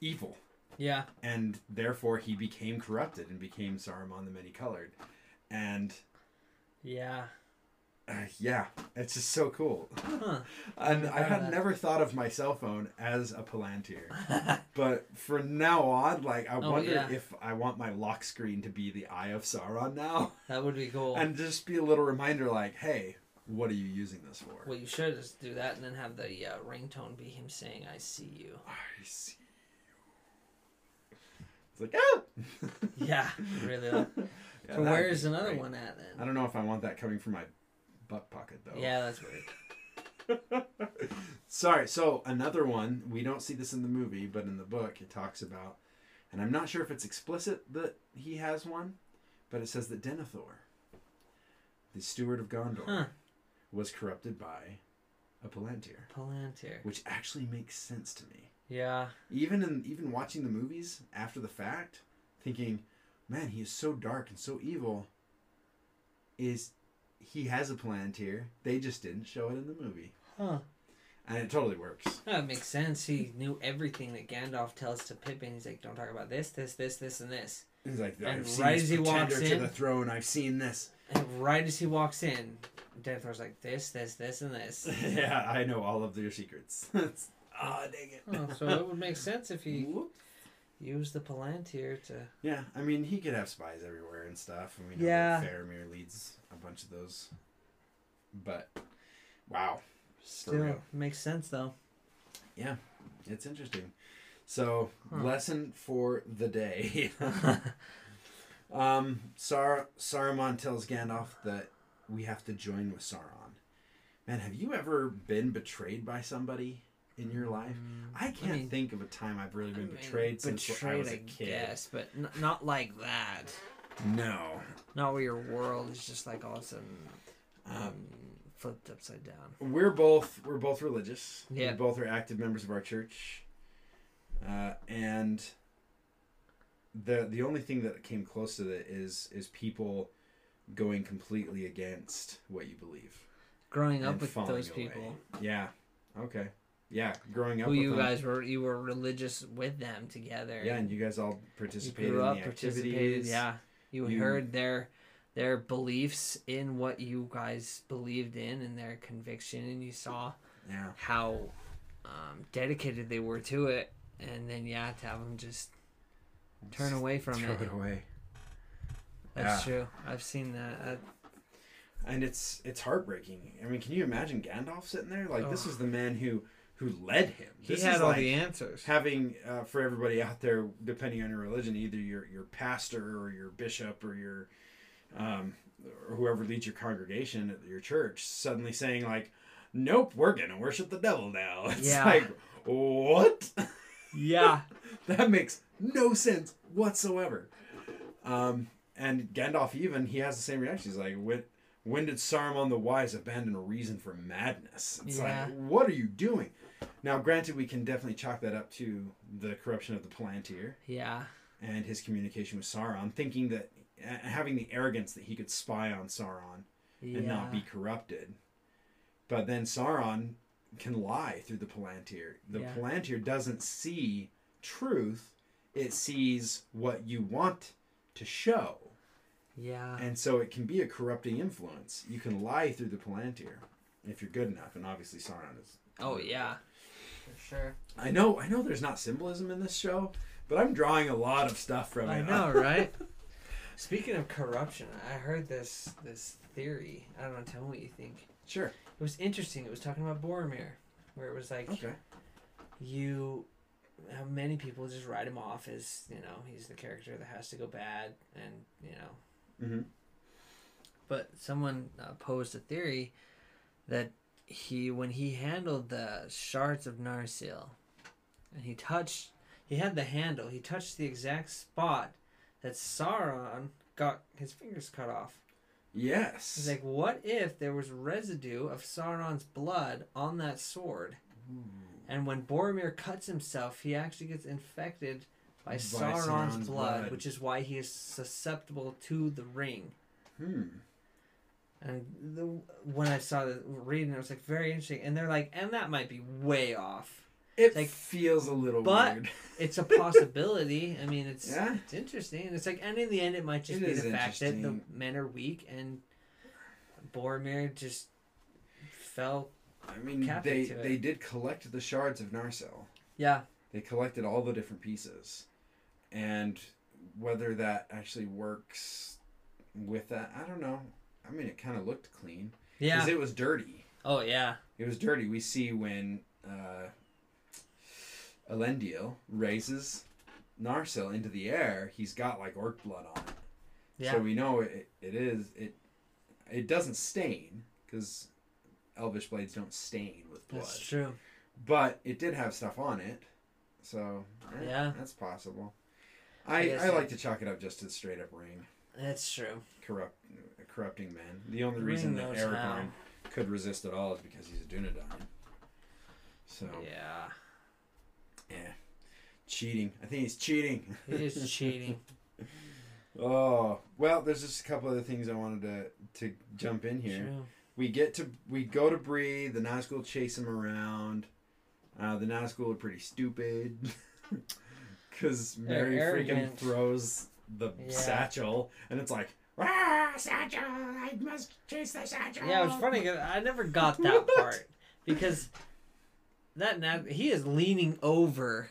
evil Yeah. and therefore he became corrupted and became saruman the many colored and Yeah. uh, yeah it's just so cool Huh. And I had never thought of my cell phone as a Palantir. But from now on, like, I Oh, wonder yeah. if I want my lock screen to be the Eye of Sauron now. that would be cool. And just be a little reminder like, hey, what are you using this for? Well, you should just do that and then have the uh, ringtone be him saying, I see you. I see you. It's like, ah! Yeah. Really. Yeah, so where's another great. one at then? I don't know if I want that coming from my butt pocket, though. Yeah, that's weird. Sorry. So another one. We don't see this in the movie, but in the book, it talks about, and I'm not sure if it's explicit that he has one, but it says that Denethor, the steward of Gondor, Huh. Was corrupted by a Palantir, Palantir. which actually makes sense to me. Yeah. Even in even watching the movies after the fact, thinking, man, he is so dark and so evil. Is he has a Palantir? They just didn't show it in the movie, Huh. and it totally works. That makes sense. He knew everything that Gandalf tells to Pippin. He's like, don't talk about this, this, this, this, and this. He's like, And right as he walks pretender to in- the throne. I've seen this. And right as he walks in, Denethor's like, this, this, this, and this. yeah, I know all of your secrets. Ah, dang it. Oh, so it would make sense if he Whoop. use the Palantir to. Yeah, I mean, he could have spies everywhere and stuff. And we know Yeah. that Faramir leads a bunch of those. But, wow. Still makes sense though. Yeah, it's interesting. So, Huh. lesson for the day. um, Sar- Saruman tells Gandalf that we have to join with Sauron. Man, have you ever been betrayed by somebody in your life? I can't mean- think of a time I've really been I mean, betrayed since I betrayed, was a I kid. guess, but n- not like that. No. Not where your world is just like all of a sudden Um, um, flipped upside down. we're both we're both religious. Yeah. We both are active members of our church. Uh, and the the only thing that came close to that is is people going completely against what you believe. Growing up with those away. people Yeah. Okay. Yeah. Growing up who you them. guys were, you were religious with them together. Yeah, and you guys all you participated grew up, in the participated. Yeah, you, You- heard their their beliefs in what you guys believed in and their conviction, and you saw Yeah. how um, dedicated they were to it. And then yeah, to have them just turn away from Throw it. it away. That's Yeah. true. I've seen that. Uh, and it's it's heartbreaking. I mean, can you imagine Gandalf sitting there? Like this is the man who who led him. he had is all like the answers. having uh, for everybody out there, depending on your religion, either your your pastor or your bishop or your um, or whoever leads your congregation at your church, suddenly saying like, "Nope, we're gonna worship the devil now." It's Yeah. like what? yeah, that makes no sense whatsoever. Um, and Gandalf even he has the same reaction. He's like, "When when did Saruman the Wise abandon a reason for madness?" It's Yeah. like, what are you doing? Now, granted, we can definitely chalk that up to the corruption of the Palantir yeah, and his communication with Sauron, thinking that uh, having the arrogance that he could spy on Sauron yeah. and not be corrupted. But then Sauron can lie through the Palantir. The Yeah. Palantir doesn't see truth, it sees what you want to show. yeah. And so it can be a corrupting influence. You can lie through the Palantir if you're good enough, and obviously Sauron is. Oh yeah, for sure. I know I know there's not symbolism in this show, but I'm drawing a lot of stuff from I it. I know, right? Speaking of corruption, I heard this this theory. I don't know. Tell me what you think. Sure. It was interesting. It was talking about Boromir, where it was like Okay. you, how many people just write him off as you know he's the character that has to go bad, and you know. Mm-hmm. But someone uh, posed a theory that he, when he handled the shards of Narsil, and he touched, he had the handle. He touched the exact spot that Sauron got his fingers cut off. Yes. He's like, what if there was residue of Sauron's blood on that sword? And when Boromir cuts himself, he actually gets infected by, By Sauron's, Sauron's blood, blood. which is why he is susceptible to the ring. hmm. And the when I saw the reading, it was like very interesting. And they're like, and that might be way off. It Like, feels a little but- weird. It's a possibility. I mean, it's Yeah. it's interesting. It's like, and in the end, it might just It be the fact that the men are weak and Boromir just fell. I mean, they they did collect the shards of Narsil. Yeah, They collected all the different pieces, and whether that actually works with that, I don't know. I mean, it kind of looked clean yeah. because it was dirty. oh yeah, It was dirty. We see when uh, Elendil raises Narsil into the air, he's got like orc blood on it. yeah. So we know it, it is it it doesn't stain because elvish blades don't stain with blood. That's true. But it did have stuff on it, so eh, Yeah. that's possible. I I, I like to chalk it up just to straight up ring That's true. corrupt corrupting men. The only Ring reason that Aragorn could resist at all is because he's a Dunedain. So Yeah, yeah, cheating. I think he's cheating. he is cheating. Oh well, there's just a couple other things I wanted to to jump in here. True. we get to we go to Bree. The Nazgul chase him around. Uh, the Nazgul are pretty stupid because Merry freaking throws the Yeah. satchel, and it's like, ah, satchel! I must chase the satchel. Yeah, it was funny. I never got that part because that nat- he is leaning over,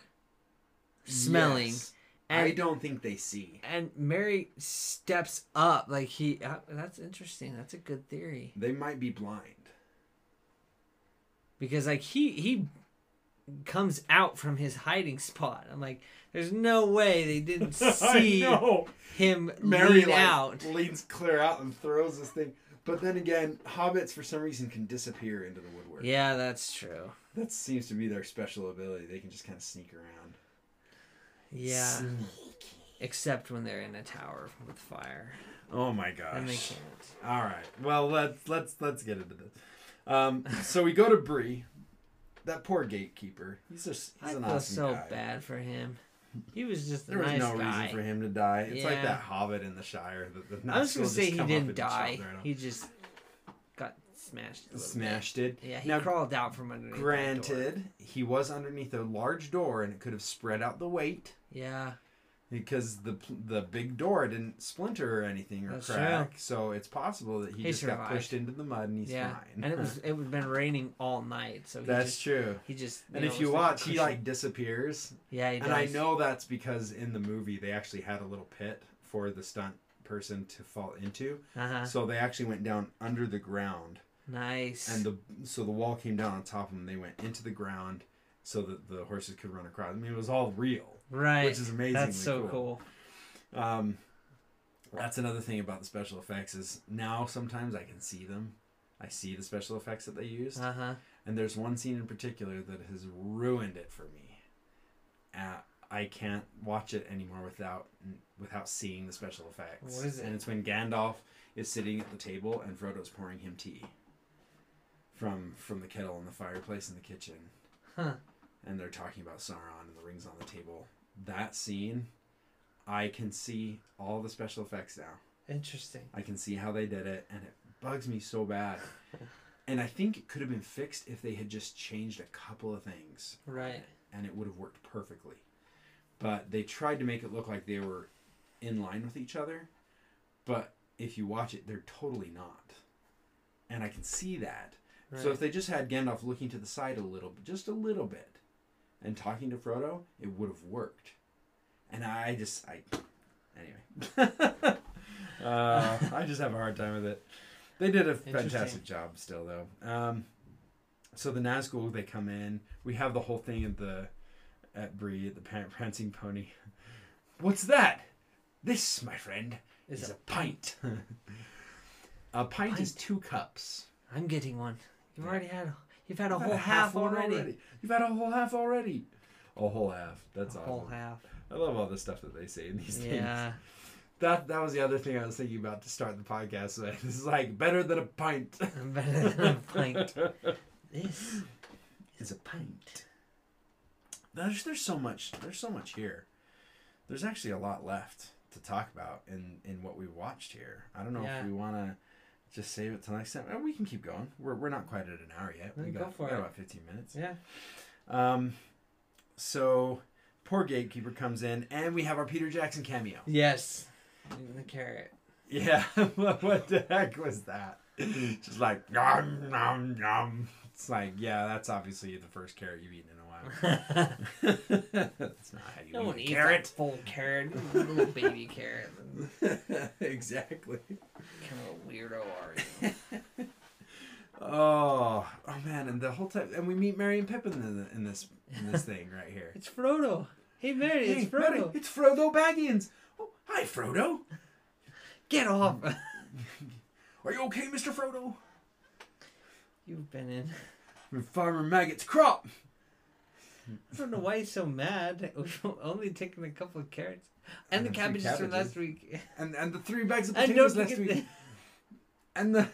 smelling, Yes. I don't think they see. and Merry steps up like he. Uh, that's interesting. That's a good theory They might be blind. because like he he comes out from his hiding spot. I'm like, there's no way they didn't see him Merry lean like, out. leans clear out and throws this thing. But then again, hobbits for some reason can disappear into the woodwork. Yeah, that's true. That seems to be their special ability. They can just kind of sneak around. Yeah, except when they're in a tower with fire. Oh my gosh. Then they can't. All right. Well, let's let's let's get into this. Um, so we go to Bree. That poor gatekeeper. He's just he's I an feel awesome so guy. bad for him. He was just There was nice no guy. reason for him to die. It's like that hobbit in the Shire. That the I was gonna say he didn't die. their head off. He just got smashed. Smashed it. Yeah, he Now, crawled out from underneath. Granted, he was underneath a large door, and it could have spread out the weight Yeah, because the the big door didn't splinter or anything or That's crack. So it's possible that he, He just got pushed into the mud and he's yeah, fine. and it was it would been raining all night, so he That's just true. he just. And know, if you like watch, he like disappears. yeah, he does. And I know that's because in the movie they actually had a little pit for the stunt person to fall into. Uh huh. So they actually went down under the ground, Nice. and the so the wall came down on top of them. They went into the ground so that the horses could run across. I mean, it was all real, right. which is amazing. That's so cool. Um, that's another thing about the special effects is now sometimes I can see them. I see the special effects that they used, Uh huh. and there's one scene in particular that has ruined it for me. Uh, I can't watch it anymore without without seeing the special effects. What is it? And it's when Gandalf is sitting at the table and Frodo's pouring him tea from from the kettle in the fireplace in the kitchen, Huh. And they're talking about Sauron and the rings on the table. That scene, I can see all the special effects now. Interesting. I can see how they did it, and it bugs me so bad. and I think it could have been fixed if they had just changed a couple of things, Right. and it would have worked perfectly. But they tried to make it look like they were in line with each other, but if you watch it, they're totally not. And I can see that. Right. So if they just had Gandalf looking to the side a little, just a little bit, and talking to Frodo, it would have worked. And I just, I, anyway. uh, I just have a hard time with it. They did a fantastic job, still though. Um, so the Nazgul, they come in. We have the whole thing at the at Bree at the prancing pony. What's that? This, my friend, Is is a a pint. a pint is Pint. two cups. I'm getting one. You've Yeah. already had. You've had a You've whole had half, one already. You've had a whole half already. A whole half. That's a awesome. whole half. I love all the stuff that they say in these things. Yeah. That that was the other thing I was thinking about to start the podcast with. This is like better than a pint. Better than a pint. This is a pint. There's there's so much there's so much here. There's actually a lot left to talk about in in what we watched here. I don't know Yeah. if we want to just save it till next time. Uh, We can keep going. We're, we're not quite at an hour yet. We go got, for we got it. about 15 minutes. Yeah. Um, so poor gatekeeper comes in, and we have our Peter Jackson cameo. Yes. Eating the carrot. Yeah, what the heck was that? Just like yum yum yum. It's like yeah, that's obviously the first carrot you've eaten in a while. that's not how you no one eat eats carrot. full carrot. You Little baby carrot. exactly. kind of a weirdo are you? Oh, oh man, and the whole time, and we meet Merry and Pippin in, in this in this thing right here. It's Frodo. Hey Merry, it's Frodo. Merry, it's Frodo Baggins. Oh, hi, Frodo. Get off. Are you okay, Mister Frodo? You've been in. Farmer Maggot's crop. I don't know why he's so mad. We've only taken a couple of carrots and, And the few cabbages from last week. and and the three bags of potatoes last week, the, and the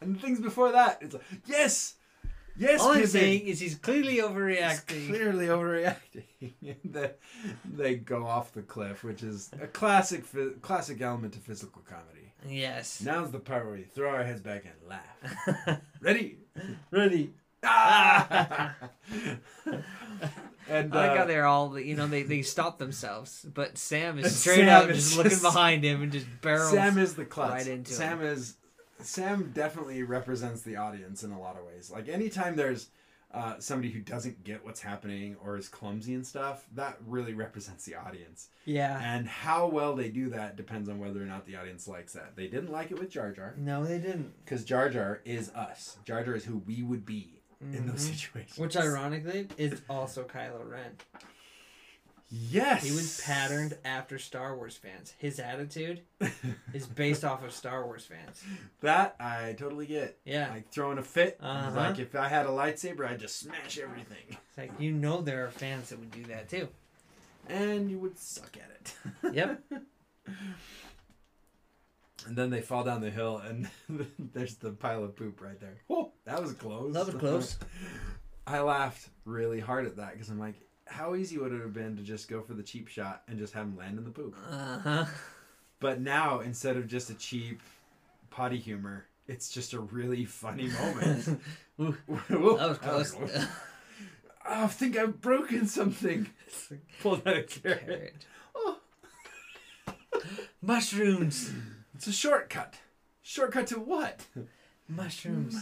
and the things before that. It's like yes, yes. all I'm saying is he's clearly He's overreacting. clearly overreacting. They, they go off the cliff, which is a classic classic element of physical comedy. Yes. Now's the part where we throw our heads back and laugh. Ready? Ready. Ah! and I like uh, how they're all, you know, they, they stop themselves, but Sam is straight Sam up is just looking behind him and just barrels. Sam is the klutz. right into Sam is Sam definitely represents the audience in a lot of ways. Like anytime there's uh, somebody who doesn't get what's happening or is clumsy and stuff, that really represents the audience. Yeah. And how well they do that depends on whether or not the audience likes that. They didn't like it with Jar Jar No, they didn't. because Jar Jar is us. Jar Jar is who we would be in those Mhm. situations. Which, ironically, is also Kylo Ren. yes, He was patterned after Star Wars fans. His attitude is based off of Star Wars fans. that I totally get. Yeah. Like throwing a fit. Uh-huh. Like if I had a lightsaber, I'd just smash everything, It's like, you know, there are fans that would do that too. and you would suck at it. Yep. And then they fall down the hill, and there's the pile of poop right there. Whoa, that was close. That was close. I laughed really hard at that because I'm like, how easy would it have been to just go for the cheap shot and just have him land in the poop? Uh huh. But now, instead of just a cheap potty humor, it's just a really funny moment. Ooh, Whoa, that was close. Oh, I think I've broken something. It's like, Pull out a carrot. carrot. Oh, Mushrooms. It's a shortcut. Shortcut to what? Mushrooms.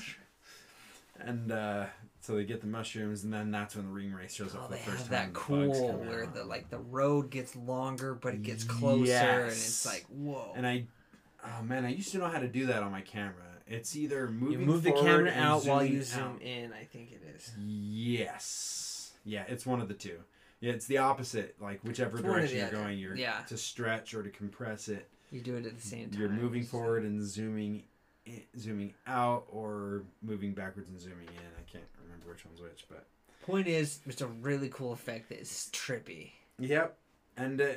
And uh, so they get the mushrooms, and then that's when the ring wraiths shows up Oh, for they the first have time. that and the bugs cool where out. the like the road gets longer, but it gets closer, and it's like whoa. And I, oh man, I used to know how to do that on my camera. It's either moving you move the camera out while you zoom out. in. I think it is. Yes. Yeah, it's one of the two. Yeah, it's the opposite. Like whichever It's direction you're going, you're Yeah. to stretch or to compress it. You do it at the same time. You're moving forward and zooming, in, zooming out, or moving backwards and zooming in. I can't remember which one's which, but Point is, it's a really cool effect that is trippy. yep. And uh,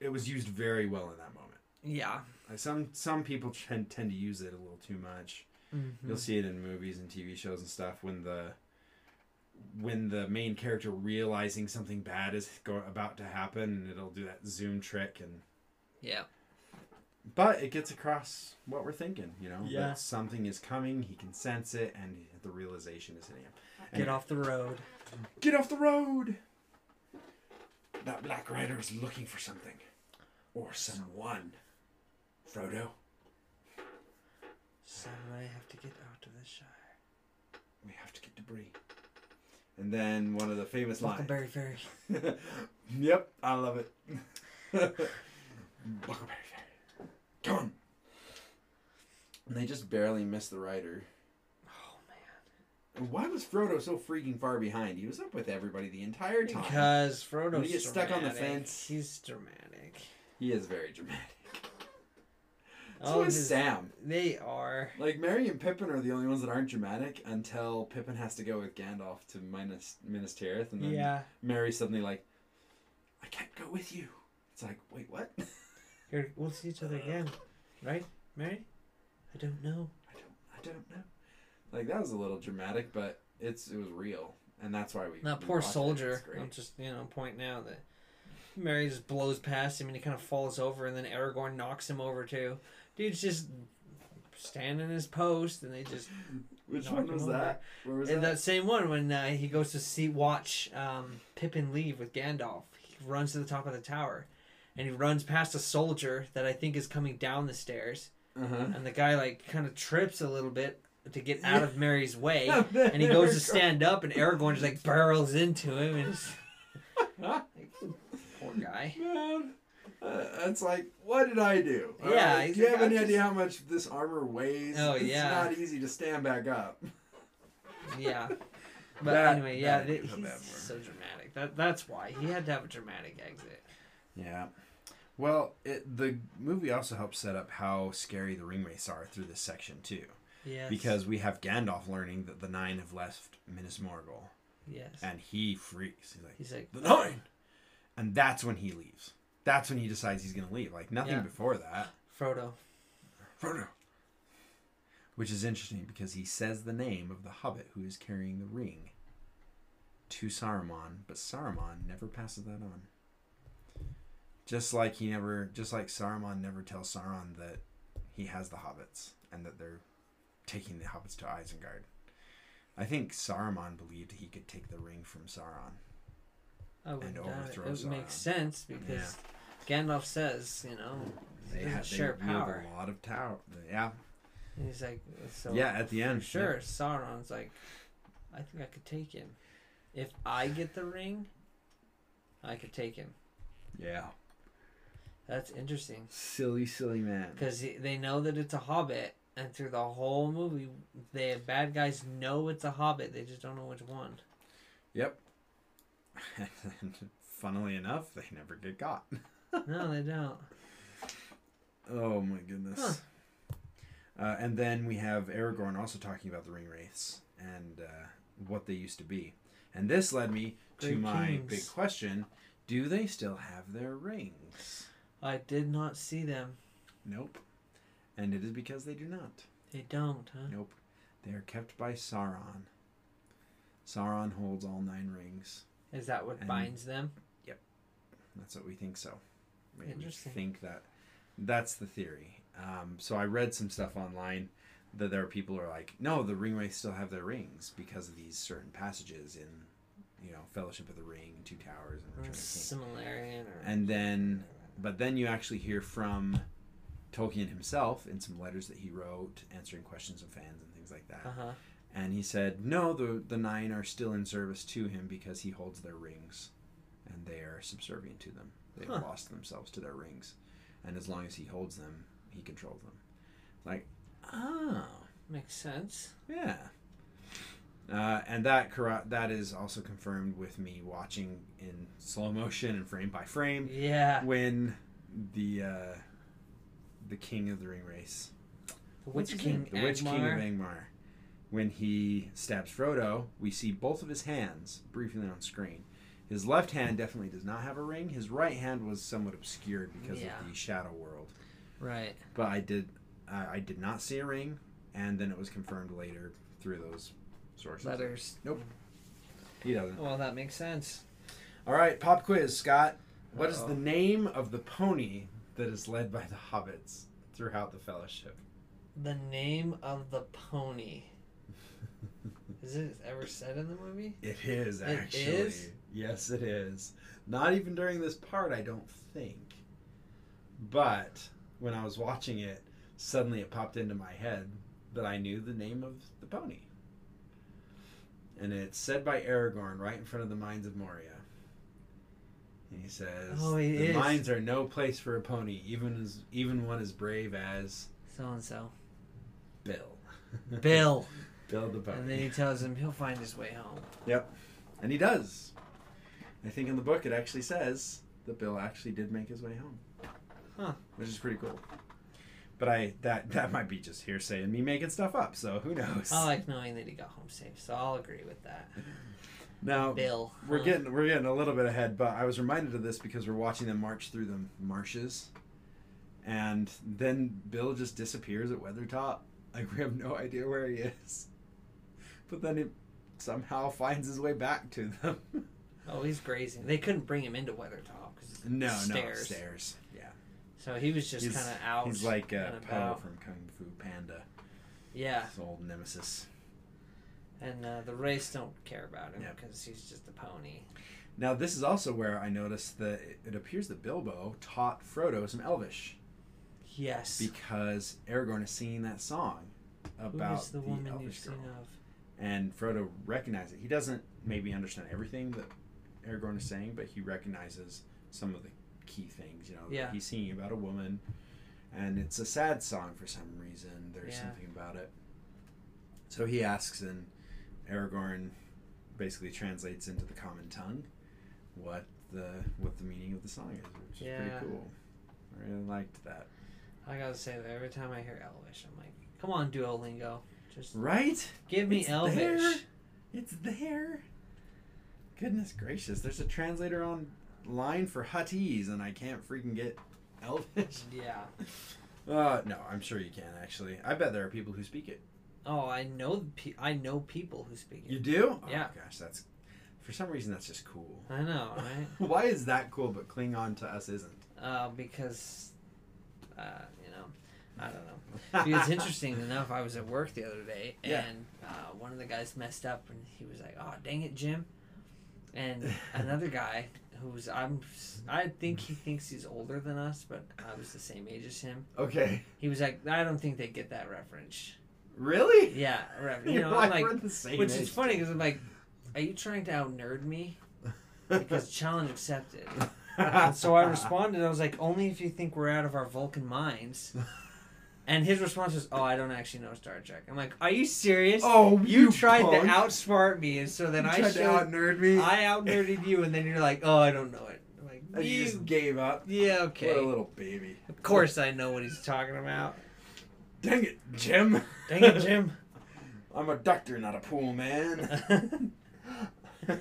it was used very well in that moment. Yeah. Like some some people tend tend to use it a little too much. Mm-hmm. You'll see it in movies and TV shows and stuff when the when the main character realizing something bad is go, about to happen and it'll do that zoom trick and Yeah. But it gets across what we're thinking, you know, Yeah. that something is coming, he can sense it and the realization is hitting him. And Get off the road. Get off the road. That black rider is looking for something or someone. Frodo, Samurai have to get out of the Shire. we have to get to Bree. And then one of the famous lines. Bucklebury Ferry. yep, I love it. Bucklebury Ferry. Come on. And they just barely missed the rider. Oh man. And Why was Frodo so freaking far behind? He was up with everybody the entire time. Because Frodo's When he gets stuck on the fence. He's dramatic. He is very dramatic. So Oh, is Sam. They are. Like Merry and Pippin are the only ones that aren't dramatic until Pippin has to go with Gandalf to Minas Minas Tirith, and then Yeah. Merry's suddenly like, "I can't go with you." It's like, wait, what? Here, we'll see each other again, right, Merry? I don't know. I don't, I don't know. Like that was a little dramatic, but it's it was real, and that's why we. That we poor watched it. soldier. It's great. I'm just you know pointing out that Merry just blows past him and he kind of falls over, and then Aragorn knocks him over too. Dude's just standing in his post, and they just Which one was over. that? Where was And that? that same one when uh, he goes to see watch um, Pippin leave with Gandalf. He runs to the top of the tower, and he runs past a soldier that I think is coming down the stairs, Uh huh. and the guy like kind of trips a little bit to get out of Merry's way, And he goes to stand up, and Aragorn just like barrels into him, and it's, like, poor guy. Man, uh, it's like, what did I do? Yeah, he's Do you like, have any I idea how much this armor weighs? Oh, it's yeah. not easy to stand back up. Yeah. But That- anyway, yeah, that th- he's so dramatic. That that's why he had to have a dramatic exit. Yeah. Well, it, the movie also helps set up how scary the ring wraiths are through this section too, Yes. because we have Gandalf learning that the Nine have left Minas Morgul, yes, and he freaks. He's like, he's like "The nine, and that's when he leaves. That's when he decides he's gonna leave. Like nothing Yeah. before that. Frodo. Frodo. Which is interesting because he says the name of the hobbit who is carrying the ring to Saruman, but Saruman never passes that on. Just like he never, just like Saruman never tells Sauron that he has the hobbits and that they're taking the hobbits to Isengard. I think Saruman believed he could take the ring from Sauron. Wouldn't overthrow it. It Sauron. makes sense because Gandalf says, you know, They they share power. a lot of tower. Yeah, And he's like, so yeah. At the end, sure, Sauron's like, I think I could take him. If I get the ring, I could take him. Yeah. That's interesting Silly, silly man. because they know that it's a hobbit, and through the whole movie, the bad guys know it's a hobbit. They just don't know which one. Yep. and funnily enough, they never get caught. No, they don't. Oh my goodness. Uh, and then we have Aragorn also talking about the ring wraiths and uh, what they used to be. And this led me to Great my kings. big question Do they still have their rings? I did not see them. Nope. And it is because they do not. They don't, huh? Nope. They are kept by Sauron. Sauron holds all nine rings. Is that what And- binds them? Yep. That's what we think so. We, we Interesting. think that that's the theory. Um, so I read some stuff online that there are people who are like, no, the ring wraiths still have their rings because of these certain passages in, you know, Fellowship of the Ring, Two Towers, and Return of the King. Silmarillion or And then, but then you actually hear from Tolkien himself in some letters that he wrote, answering questions of fans and things like that. Uh huh. And he said, no, the the nine are still in service to him because he holds their rings, and they are subservient to them. They've Huh. lost themselves to their rings, and as long as he holds them, he controls them. Like, oh, Makes sense. yeah. Uh, and that that is also confirmed with me watching in slow motion and frame by frame Yeah. when the uh, the king of the ring wraiths The Witch? King. The Witch King of Angmar. When he stabs Frodo, we see both of his hands briefly on screen. His left hand definitely does not have a ring. His right hand was somewhat obscured because Yeah. of the Shadow World. Right. But I did, uh, I did not see a ring, and then it was confirmed later through those sources. Letters. Nope. He doesn't. Well, that makes sense. All right, pop quiz, Scott. What is Uh-oh. the name of the pony that is led by the hobbits throughout the Fellowship? The name of the pony. Is it ever said in the movie? It is It actually. is? Yes, it is. Not even during this part, I don't think. But when I was watching it, suddenly it popped into my head that I knew the name of the pony. And it's said by Aragorn right in front of the mines of Moria. And he says, Oh, it "The is. mines are no place for a pony, even as even one as brave as So and so. Bill." Bill. Bill the pony. and then he tells him he'll find his way home. Yep, and he does. I think in the book it actually says that Bill actually did make his way home. Huh. Which is pretty cool. But I that that might be just hearsay and me making stuff up, so who knows? I like knowing that he got home safe, so I'll agree with that. now Bill. we're huh? getting we're getting a little bit ahead, but I was reminded of this because we're watching them march through the marshes, and then Bill just disappears at Weathertop. Like we have no idea where he is, but then he somehow finds his way back to them. Oh, he's grazing. They couldn't bring him into Weathertop because no, stairs. no stairs. So he was just kind of out. He's like uh, Po from Kung Fu Panda, Yeah, his old nemesis. and uh, the race don't care about him Yeah. because he's just a pony. Now, this is also where I noticed that it, appears that Bilbo taught Frodo some Elvish Yes. because Aragorn is singing that song about the the, woman Elvish girl, seen of? and Frodo recognizes it. He doesn't maybe understand everything that Aragorn is saying, but he recognizes some of the key things. You know, Yeah. he's singing about a woman, and it's a sad song for some reason. There's Yeah. something about it. So he asks, and Aragorn basically translates into the common tongue what the what the meaning of the song is, which is Yeah. pretty cool. I really liked that. I gotta say that every time I hear Elvish, I'm like, come on, Duolingo, just Right? give me It's Elvish. there. It's there. Goodness gracious, there's a translator online for Huttese, and I can't freaking get Elvish. Yeah. Uh, no, I'm sure you can actually. I bet there are people who speak it. Oh, I know. Pe- I know people who speak it. You do? Yeah. Oh, gosh, that's for some reason that's just cool. I know, right? Why is that cool, but Klingon to us isn't? uh, because, uh, you know, I don't know. Because interesting enough, I was at work the other day, and Yeah. uh, one of the guys messed up, and he was like, "Oh, dang it, Jim," and another guy who's I'm I think he thinks he's older than us, but I was the same age as him. Okay. He was like, "I don't think they get that reference." Really? Yeah. You know, Like, I'm like, we're the same which age. is funny because I'm like, are you trying to out nerd me? Because challenge accepted. So I responded. I was like, only if you think we're out of our Vulcan minds. And his response was, "Oh, I don't actually know Star Trek." I'm like, "Are you serious? Oh, you, tried punk. to outsmart me, and so then You I tried to showed, out nerd me. I outnerded you, and then you're like, "Oh, I don't know it." I'm like, and you you, just gave up. yeah, okay. What a little baby. Of course, I know what he's talking about. Dang it, Jim. Dang it, Jim. I'm a doctor, not a pool man.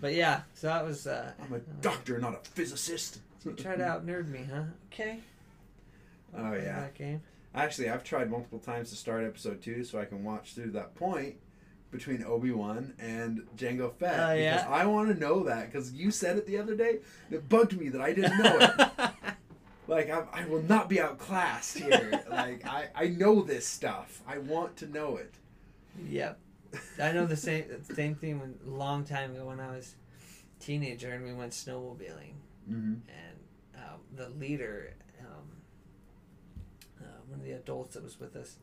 but yeah, so that was. uh I'm a doctor, not a physicist. You tried to outnerd me, huh? Okay. Oh, yeah. That game. Actually, I've tried multiple times to start episode two so I can watch through that point between Obi Wan and Jango Fett. Oh, yeah? Because I want to know that because you said it the other day. It bugged me that I didn't know it. like I, I will not be outclassed here. like I, I know this stuff. I want to know it. Yep. I know the same same thing when a long time ago when I was a teenager and we went snowmobiling Mm-hmm. and um, the leader, uh, one of the adults that was with us,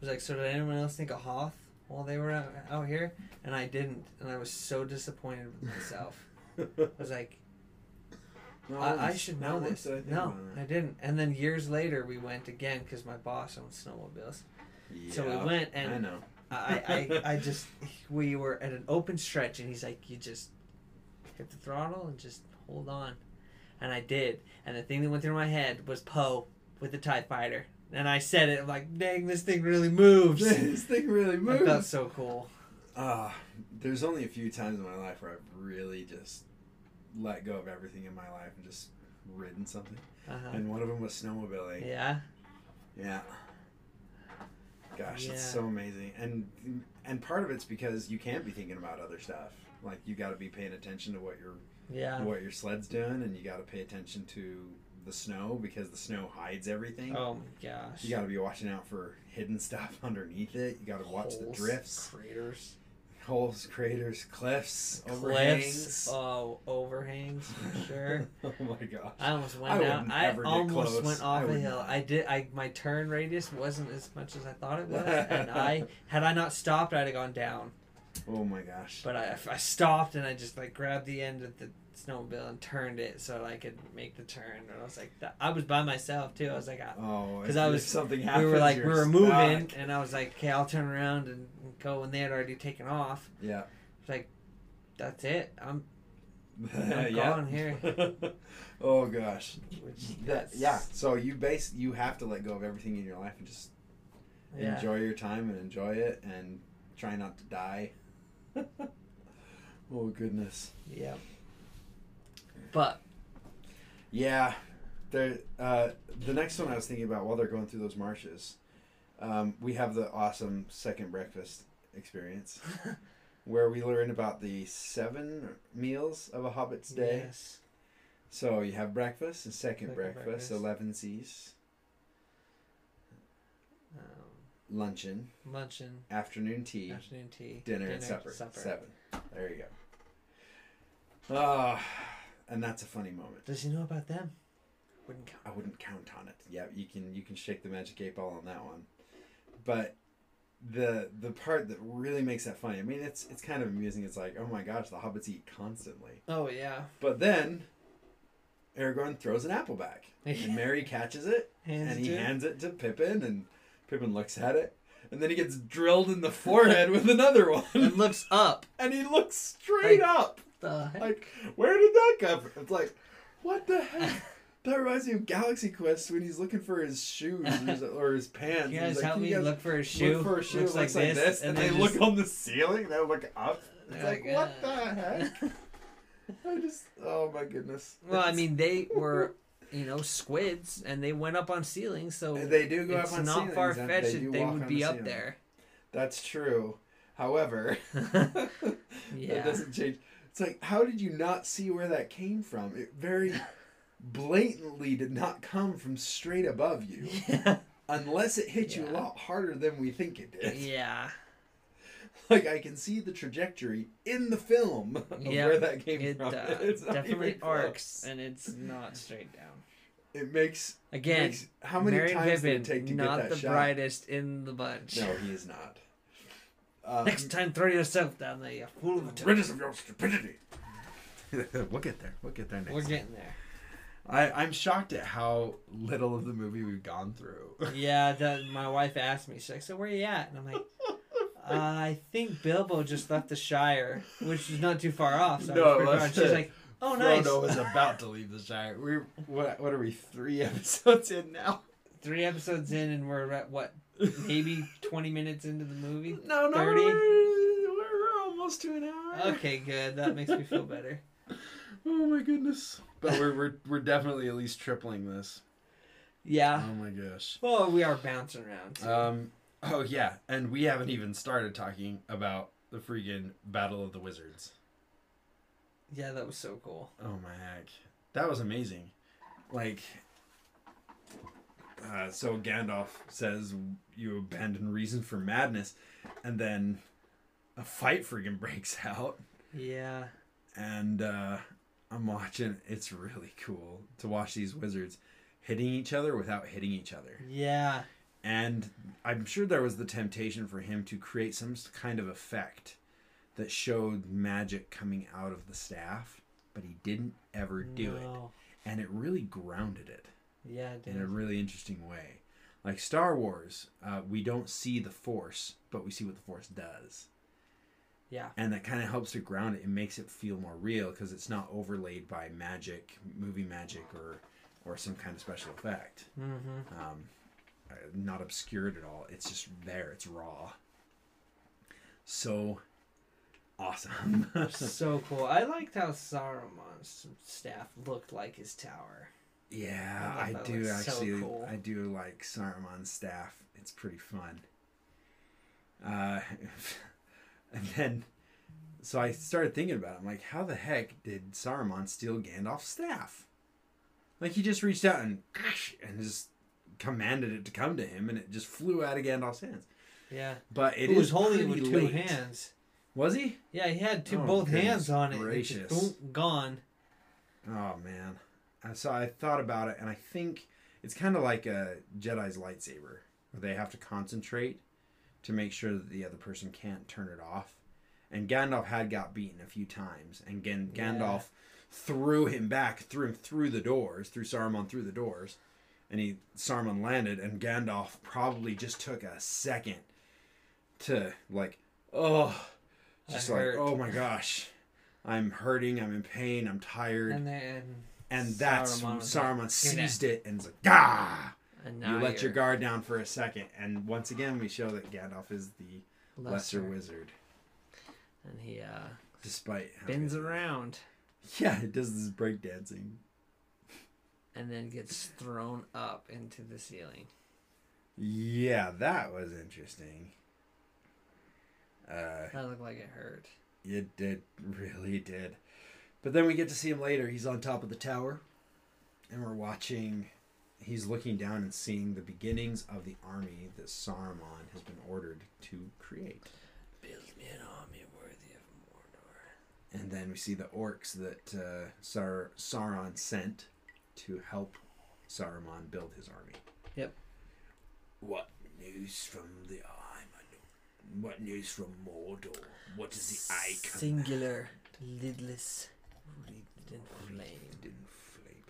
was like, "So did anyone else think of Hoth while they were out, out here?" And I didn't, and I was so disappointed with myself. I was like, I, I should know this. No, I didn't. And then years later, we went again because my boss owns snowmobiles. Yeah, So we went and I know. I, I, I just we were at an open stretch and he's like you just hit the throttle and just hold on and I did and the thing that went through my head was Poe with the TIE fighter and I said it I'm like dang this thing really moves this thing really moves. That's so cool Uh, there's only a few times in my life where I've really just let go of everything in my life and just ridden something. uh-huh. And one of them was snowmobiling. yeah Yeah. Gosh, Yeah. it's so amazing. And and part of it's because you can't be thinking about other stuff. Like you got to be paying attention to what your yeah what your sled's doing, and you got to pay attention to the snow because the snow hides everything. oh my gosh You got to be watching out for hidden stuff underneath it. You got to watch the drifts, craters holes, craters, cliffs, cliffs overhangs. oh overhangs for sure oh my gosh. I almost went down. I almost close. went off a hill. not. I did. I my turn radius wasn't as much as I thought it was, and I had I not stopped, I'd have gone down. Oh my gosh. But I, I stopped and I just like grabbed the end of the snowmobile and turned it so I could make the turn. And I was like, I was by myself too. I was like, I, Oh, 'Cause if- I was- something happened. we were like we were moving, stuck. and I was like, okay, I'll turn around and, go. And they had already taken off. Yeah. It's like, that's it. I'm yeah. gone here. oh gosh. which That, that's yeah. So you base you have to let go of everything in your life and just yeah. enjoy your time and enjoy it and try not to die. oh goodness. Yeah. But Yeah. There. Uh, the next one I was thinking about while they're going through those marshes, um, we have the awesome second breakfast experience where we learn about the seven meals of a hobbit's day. yes. So you have breakfast and second, Second breakfast, breakfast. elevenses, Um, luncheon, luncheon, afternoon tea, afternoon tea, dinner, and supper. Seven. There you go. Ah, and that's a funny moment. Does he know about them? Wouldn't count. I wouldn't count on it. Yeah, you can you can shake the magic eight ball on that one, but the the part that really makes that funny. I mean, it's it's kind of amusing. It's like, oh my gosh, the hobbits eat constantly. Oh yeah. But then, Aragorn throws an apple back, and Merry catches it, Hands and he to- hands it to Pippin, and Pippin looks at it, and then he gets drilled in the forehead with another one, and looks up. and he looks straight Like- up. The heck? Like, where did that come from? It's like, what the heck? That reminds me of Galaxy Quest when he's looking for his shoes or his, or his pants. you and guys like, help "Can me guys look for a shoe. Look for a shoe. Looks Looks, like, this, and, they, look on the ceiling. They look up. It's They're like, like, what uh, the heck? I just, oh my goodness. well, I mean, they were, you know, squids, and they went up on ceilings, so they do go it's up on ceilings. It's not far fetched that they would be up ceiling. there. That's true. However, that Yeah. doesn't change. It's like, how did you not see where that came from? It very blatantly did not come from straight above you, Yeah. unless it hit you a lot harder than we think it did. yeah. Like I can see the trajectory in the film of Yeah, where that came It from. uh, It's definitely arcs, and it's not straight down. it makes Again, makes- how many Marion times did it take to not get that the shot? brightest in the bunch. No, he is not. Um, Next time, throw yourself down there, you fool of a rid us of your stupidity. we'll get there. We'll get there next. We're time. getting there. I, I'm shocked at how little of the movie we've gone through. Yeah, that, my wife asked me. She's like, "So where are you at?" And I'm like, uh, "I think Bilbo just left the Shire, which is not too far off." So I No, was pretty that's. She's it. like, "Oh, nice." Frodo was about to leave the Shire. We're what? What are we? Three episodes in now? Three episodes in, and we're at what? Maybe 20 minutes into the movie. No, no, 30? We're, we're almost to an hour. Okay, good. That makes me feel better. Oh my goodness. But we're we're we're definitely at least tripling this. Yeah. Oh my gosh. Well, we are bouncing around. too. Um. Oh yeah, and we haven't even started talking about the freaking Battle of the Wizards. yeah, that was so cool. Oh my heck, that was amazing. Like, uh, so Gandalf says you abandon reason for madness, and then a fight freaking breaks out, Yeah. and uh, I'm watching. It's really cool to watch these wizards hitting each other without hitting each other. Yeah. And I'm sure there was the temptation for him to create some kind of effect that showed magic coming out of the staff, but he didn't ever do it. And it really grounded it Yeah, it in a really interesting way. Like Star Wars, uh, we don't see the Force, but we see what the Force does. Yeah. And that kind of helps to ground it. It makes it feel more real because it's not overlaid by magic, movie magic, or, or some kind of special effect Mm-hmm. um, uh, not obscured at all. It's just there. It's raw. So awesome. so cool. I liked how Saruman's staff looked like his tower. Yeah, I I, do was so actually. cool. I do like Saruman's staff. It's pretty fun. Uh, and then, so I started thinking about it. I'm like, how the heck did Saruman steal Gandalf's staff? Like he just reached out and and just commanded it to come to him, and it just flew out of Gandalf's hands. Yeah. But it He was is holding it with two late. hands. Was he? Yeah, he had two Oh, both hands on it. gracious. boom, gone. Oh man. So I thought about it, and I think it's kind of like a Jedi's lightsaber, where they have to concentrate to make sure that the other person can't turn it off. And Gandalf had got beaten a few times, and Gan- Yeah. Gandalf threw him back, threw him through the doors, threw Saruman through the doors, and he Saruman landed, and Gandalf probably just took a second to like, oh, I just like, hurt. oh my gosh, I'm hurting, I'm in pain, I'm tired, And then and that's Saruman when Saruman like, seized it and was like, "Gah!" and now You let your guard down for a second, and once again we show that Gandalf is the lesser, wizard, And he uh despite spins around Yeah, it does this breakdancing. and then gets thrown up into the ceiling. Yeah, that was interesting. Uh, That looked like it hurt. it did, really did. But then we get to see him later. He's on top of the tower, and we're watching. He's looking down and seeing the beginnings of the army that Saruman has been ordered to create. Build me an army worthy of Mordor. And then we see the orcs that uh, Sar- Sauron sent to help Saruman build his army. Yep. What news from the eye, my? What news from Mordor? What is the eye command? Singular, lidless, wreathed in flame. In flame.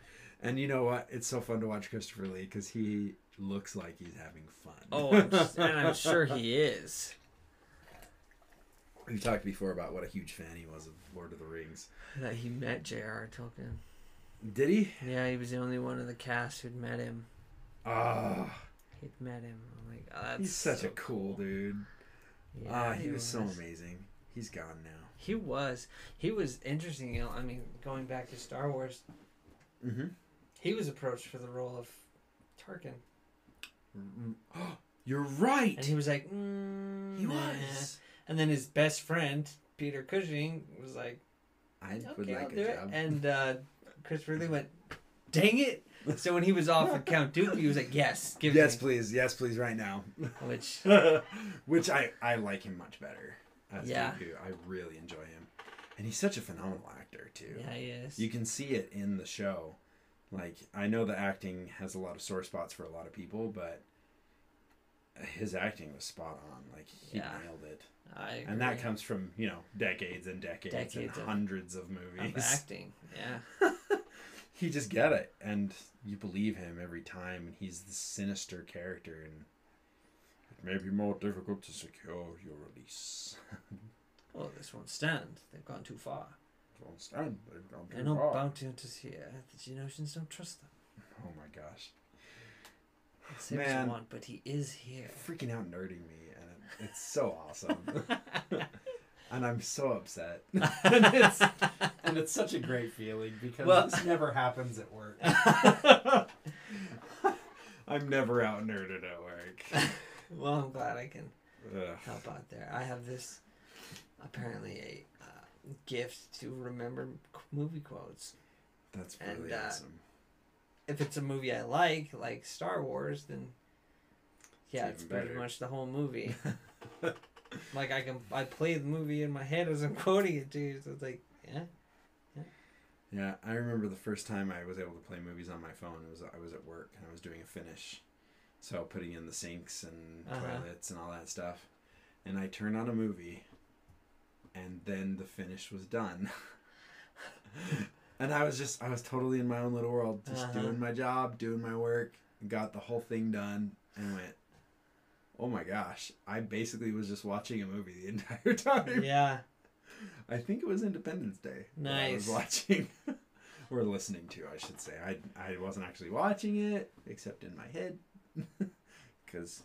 And you know what? It's so fun to watch Christopher Lee because he looks like he's having fun. Oh, I'm, s- and I'm sure he is. We've talked before about what a huge fan he was of Lord of the Rings. That he met J.R. Tolkien. Did he? Yeah, he was the only one of the cast who'd met him. Ah, He'd met him. I'm like, oh, he's such so a cool dude. Yeah, Ah, he, was, so amazing. He's gone now. He was. He was interesting. You know, I mean, going back to Star Wars, Mm-hmm. he was approached for the role of Tarkin, You're right. and he was like, mm, He was. And then his best friend Peter Cushing was like, I would okay, I'll like do a it. job. And uh, Christopher Lee went, dang it. So when he was off with Count Dooku, he was like, yes, give yes, it to please. Yes, please, right now. Which, Which I I like him much better. As Yeah. Dooku. I really enjoy him, and he's such a phenomenal actor too. yeah, he is. You can see it in the show. Like I know the acting has a lot of sore spots for a lot of people, but his acting was spot on. Like he Yeah. nailed it, I agree. and that comes from you know decades and decades, Decades and of- hundreds of movies of acting. Yeah. he just get it, and you believe him every time, and he's the sinister character, and may be more difficult to secure your release. Oh, this won't stand. They've gone too far. Don't stand. They've gone too no far. bounty hunters here. The Geonosians don't trust them. Oh my gosh. Say what Man. you want, but he is here. freaking out nerding me and it, it's so awesome and i'm so upset and it's and it's such a great feeling because Well- this never happens at work i'm never out nerded at work well, I'm glad I can Ugh. help out there. I have this apparently a uh, gift to remember movie quotes. that's And, really uh, awesome If it's a movie I like, like Star Wars, then yeah, It's it's, pretty better. much the whole movie. like I can, I play the movie in my head as I'm quoting it to you. So it's like, yeah, yeah i remember the first time i was able to play movies on my phone it was i was at work and i was doing a finish so putting in the sinks and Uh-huh. toilets and all that stuff and i turned on a movie and then the finish was done and i was just i was totally in my own little world just Uh-huh. doing my job doing my work got the whole thing done and went oh my gosh i basically was just watching a movie the entire time yeah. I think it was Independence Day. that I was Nice. watching or listening to, I should say. I I wasn't actually watching it except in my head because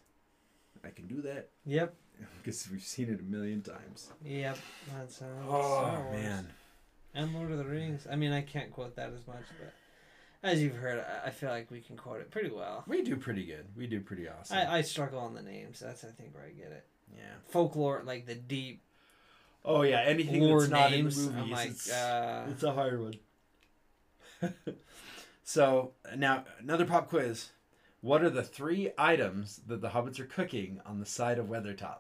I can do that Yep. because we've seen it a million times. Yep. That's how. Oh Star Wars. man, And Lord of the Rings. I mean, I can't quote that as much, but as you've heard, I- I feel like we can quote it pretty well. we do pretty good. We do pretty awesome. I, I struggle on the names. That's I think where I get it. yeah. Folklore, like the deep Oh yeah. Anything lore that's not names. in the I'm movies, like, it's, uh, it's a hard one. so now another pop quiz. What are the three items that the hobbits are cooking on the side of Weathertop?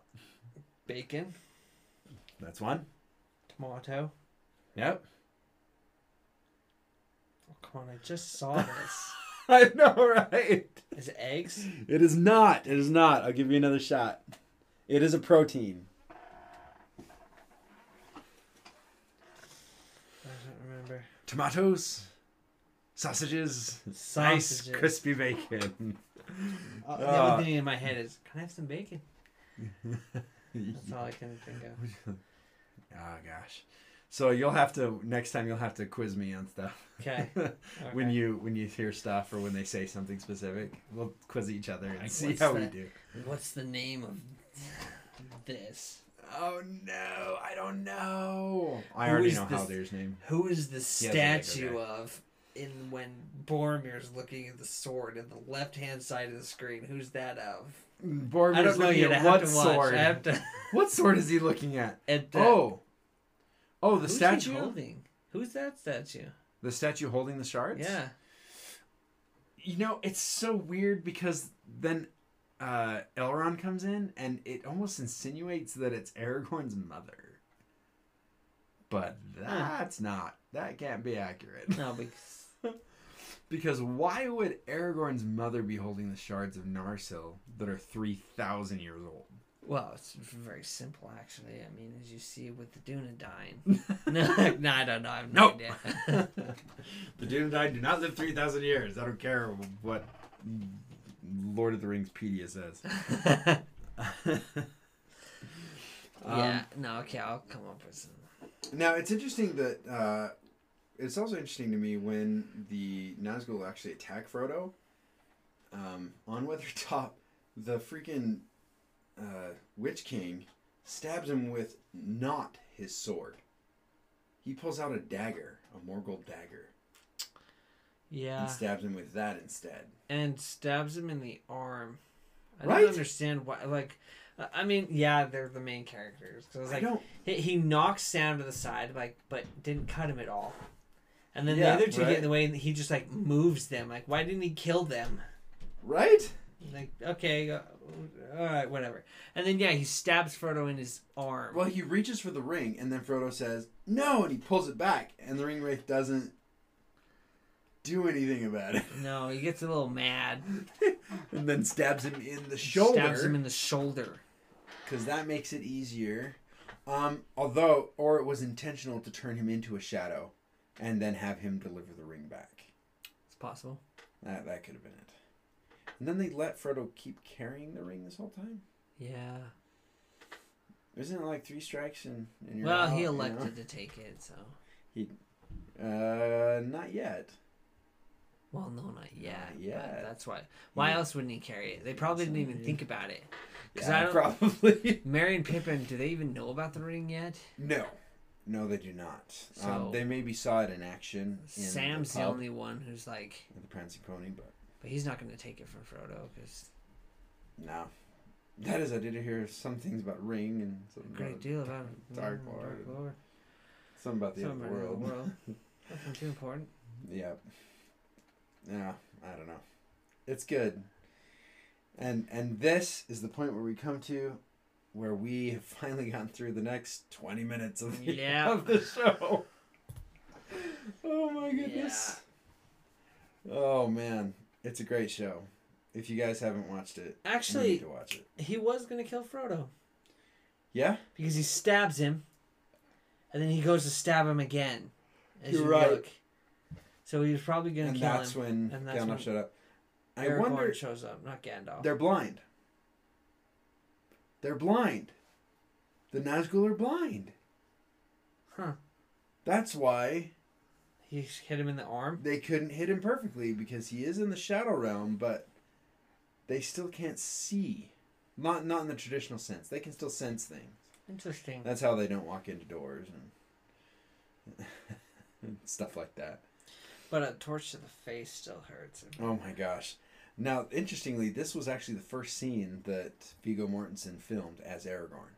bacon, That's one. tomato. Yep. Oh, come on, I just saw this. I know, right? Is it eggs? It is not. It is not. I'll give you another shot. It is a protein. I don't remember. Tomatoes, sausages, nice crispy bacon. Uh, the Uh, only thing in my head is, can I have some bacon? That's all I can think of. oh gosh. So you'll have to next time you'll have to quiz me on stuff. Okay. when you when you hear stuff or when they say something specific, we'll quiz each other and Like, see how we do. What's the name of this? Oh no, I don't know. I Who already know this- Haldir's name. Who is the has a Lego statue of in when Boromir's looking at the sword in the left hand side of the screen? Who's that of? Boromir's I don't know looking yet. At what sword? I have to. What sword is he looking at? at the, Oh. Oh, the who's statue? holding? Who's that statue? The statue holding the shards? Yeah. You know, it's so weird because then uh, Elrond comes in and it almost insinuates that it's Aragorn's mother. But that's not. That can't be accurate. No, because Because why would Aragorn's mother be holding the shards of Narsil that are 3,000 years old? well, it's very simple actually. I mean, as you see with the Dunedain. no, no, I don't know. I have no Nope. idea. the Dunedain do not live 3,000 years. I don't care what Lord of the Rings Pedia says. yeah. No. Okay. I'll come up with some. Now it's interesting that uh, it's also interesting to me when the Nazgul actually attack Frodo. Um, on Weathertop, the freaking uh, Witch King stabs him with not his sword. He pulls out a dagger, a Morgul dagger, Yeah. and stabs him with that instead. and stabs him in the arm. I Right? don't understand why. Like, I mean, yeah, they're the main characters. I like don't. he, he knocks Sam to the side, like, but didn't cut him at all. And then Yeah, the other two right. get in the way, and he just like moves them. Like, why didn't he kill them? Right? Like, okay, uh, all right, whatever. And then yeah, he stabs Frodo in his arm. Well, he reaches for the ring, and then Frodo says no, and he pulls it back, and the ring wraith doesn't do anything about it. No, he gets a little mad. and then stabs him in the shoulder. Stabs him in the shoulder. because that makes it easier. Um, although, or it was intentional to turn him into a shadow, and then have him deliver the ring back. It's possible. That that could have been it. And then they let Frodo keep carrying the ring this whole time. Yeah. Isn't it like three strikes and, and you're Well, out, he you elected to take it, so. he, Uh, not yet. Well, no, not yet. Yeah. That's why. Why Yeah. else wouldn't he carry it? They probably didn't even think about it. Yeah, I don't- probably. Merry and Pippin, do they even know about the ring yet? no, no, they do not. So- um, they maybe saw it in action. In Sam's the, the only one who's like, the prancing pony, but but he's not going to take it from Frodo because no. That is, I did hear some things about ring and a something great about deal about Dark mm, Lord. Dark Lord. something about the Something other about the world. world. Nothing too important. Yeah. Yeah, I don't know. It's good. And and this is the point where we come to where we have finally gotten through the next 20 minutes of the, Yeah. of the show. Oh my goodness. Oh man, it's a great show. If you guys haven't watched it, you need Actually, to watch it. he was going to kill Frodo Yeah? because he stabs him, and then he goes to stab him again. You're you right. look. So he was probably going And to kill that's him. when and that's Gandalf when showed up. I Aragorn wonder shows up, not Gandalf. they're blind. They're blind. The Nazgul are blind. Huh. That's why He hit him in the arm. they couldn't hit him perfectly because he is in the shadow realm, but they still can't see. Not not in the traditional sense. They can still sense things. Interesting. That's how they don't walk into doors and, and stuff like that. But a torch to the face still hurts. Oh my gosh. Now, interestingly, this was actually the first scene that Viggo Mortensen filmed as Aragorn.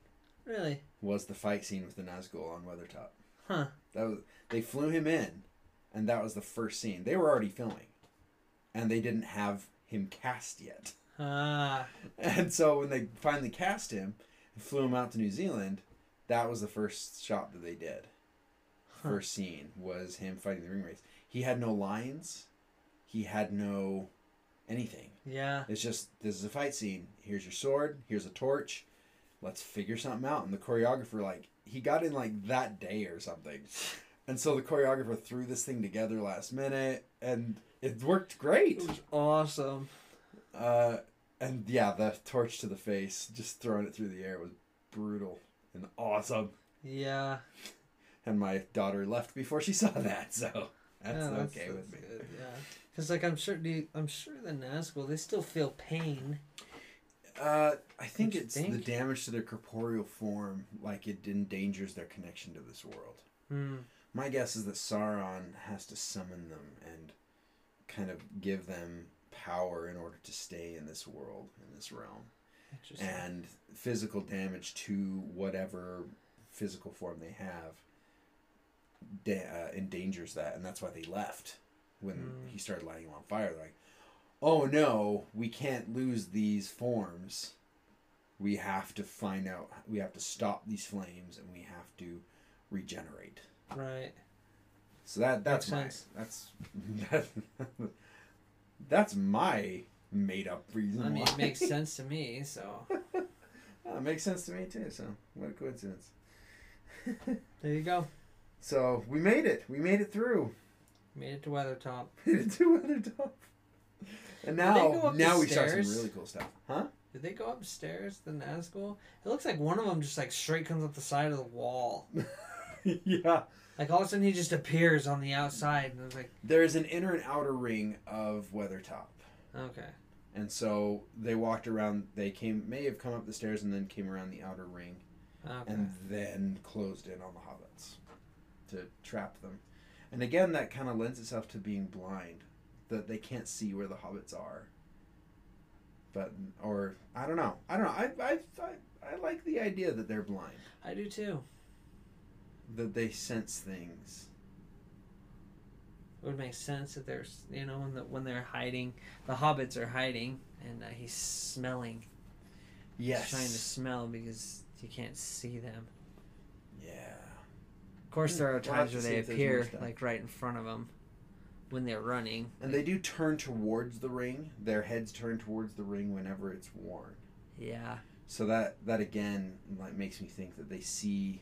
Really? Was the fight scene with the Nazgul on Weathertop. Huh. That was they flew him in, and that was the first scene. They were already filming, and they didn't have him cast yet. Ah. And so when they finally cast him and flew him out to New Zealand, that was the first shot that they did. Huh. First scene was him fighting the ring wraiths. He had no lines. He had no anything. Yeah. It's just this is a fight scene. Here's your sword. Here's a torch. Let's figure something out. And the choreographer, like, he got in like that day or something. And so the choreographer threw this thing together last minute, and it worked great. It was awesome. Uh, and yeah, the torch to the face, just throwing it through the air was brutal and awesome. Yeah. And my daughter left before she saw that, so that's Yeah, okay with me. good, Yeah. Because like I'm sure, the I'm sure the Nazgul they still feel pain. Uh, I think it's the damage to their corporeal form, like it endangers their connection to this world. Hmm. My guess is that Sauron has to summon them and kind of give them power in order to stay in this world, in this realm. And physical damage to whatever physical form they have da- uh, endangers that, and that's why they left when Mm. he started lighting them on fire. They're like, oh no, we can't lose these forms. We have to find out. We have to stop these flames, and we have to regenerate. right. So that that's Makes my sense. that's that's my made up reason. I mean, why. it makes sense to me. So it makes sense to me too. So what a coincidence. there you go. So we made it. We made it through. Made it to Weathertop. Made it to Weathertop. And now, go up the now we start some really cool stuff, huh? Did they go upstairs? The Nazgul. It looks like one of them just like straight comes up the side of the wall. yeah. Like all of a sudden he just appears on the outside, and I was like, There is an inner and outer ring of Weathertop, okay, and so they walked around. They came, may have come up the stairs and then came around the outer ring, okay. and then closed in on the hobbits to trap them. And again, that kind of lends itself to being blind, that they can't see where the hobbits are. But or I don't know. I don't know. I I I, I like the idea that they're blind, I do too. that they sense things. It would make sense that there's, you know, when the, when they're hiding, the hobbits are hiding, and uh, he's smelling. Yes. He's trying to smell because you can't see them. Yeah. Of course, there are We'll times where they if there's more appear like right in front of them when they're running. And they do turn towards the ring. Their heads turn towards the ring whenever it's worn. Yeah. So that that again like makes me think that they see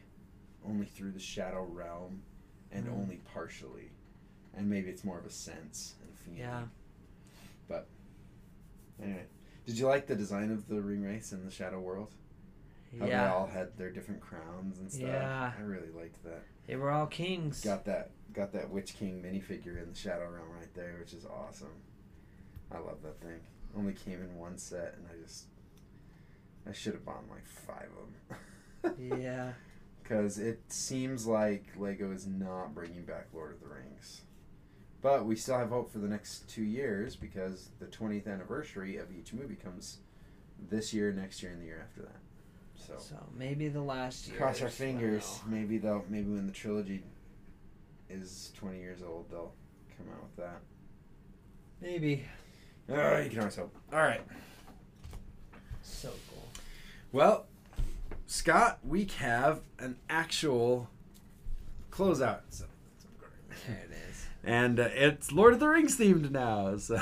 only through the shadow realm and Mm. only partially. And maybe it's more of a sense and feeling. Yeah. But anyway. Did you like the design of the ring wraiths in the shadow world? How they Yeah. all had their different crowns and stuff. Yeah. I really liked that. They were all kings. Got that got that Witch King minifigure in the Shadow Realm right there, which is awesome. I love that thing. Only came in one set, and I just I should have bought like five of them. yeah. Because it seems like Lego is not bringing back Lord of the Rings. But we still have hope for the next two years because the 20th anniversary of each movie comes this year, next year, and the year after that. So So maybe the last year. cross our fingers. Maybe they'll maybe when the trilogy is 20 years old, they'll come out with that. Maybe. Oh, you can always hope. All right. So cool. Well, Scott, we have an actual closeout. So, There it is. and uh, it's Lord of the Rings themed now. So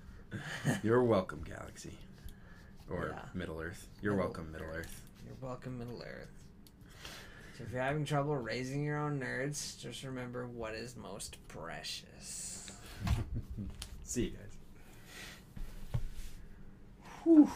you're welcome, Galaxy, or Yeah. Middle Earth. You're Middle welcome, Middle Earth. You're welcome, Middle Earth. So if you're having trouble raising your own nerds, just remember what is most precious. See you guys. Whew.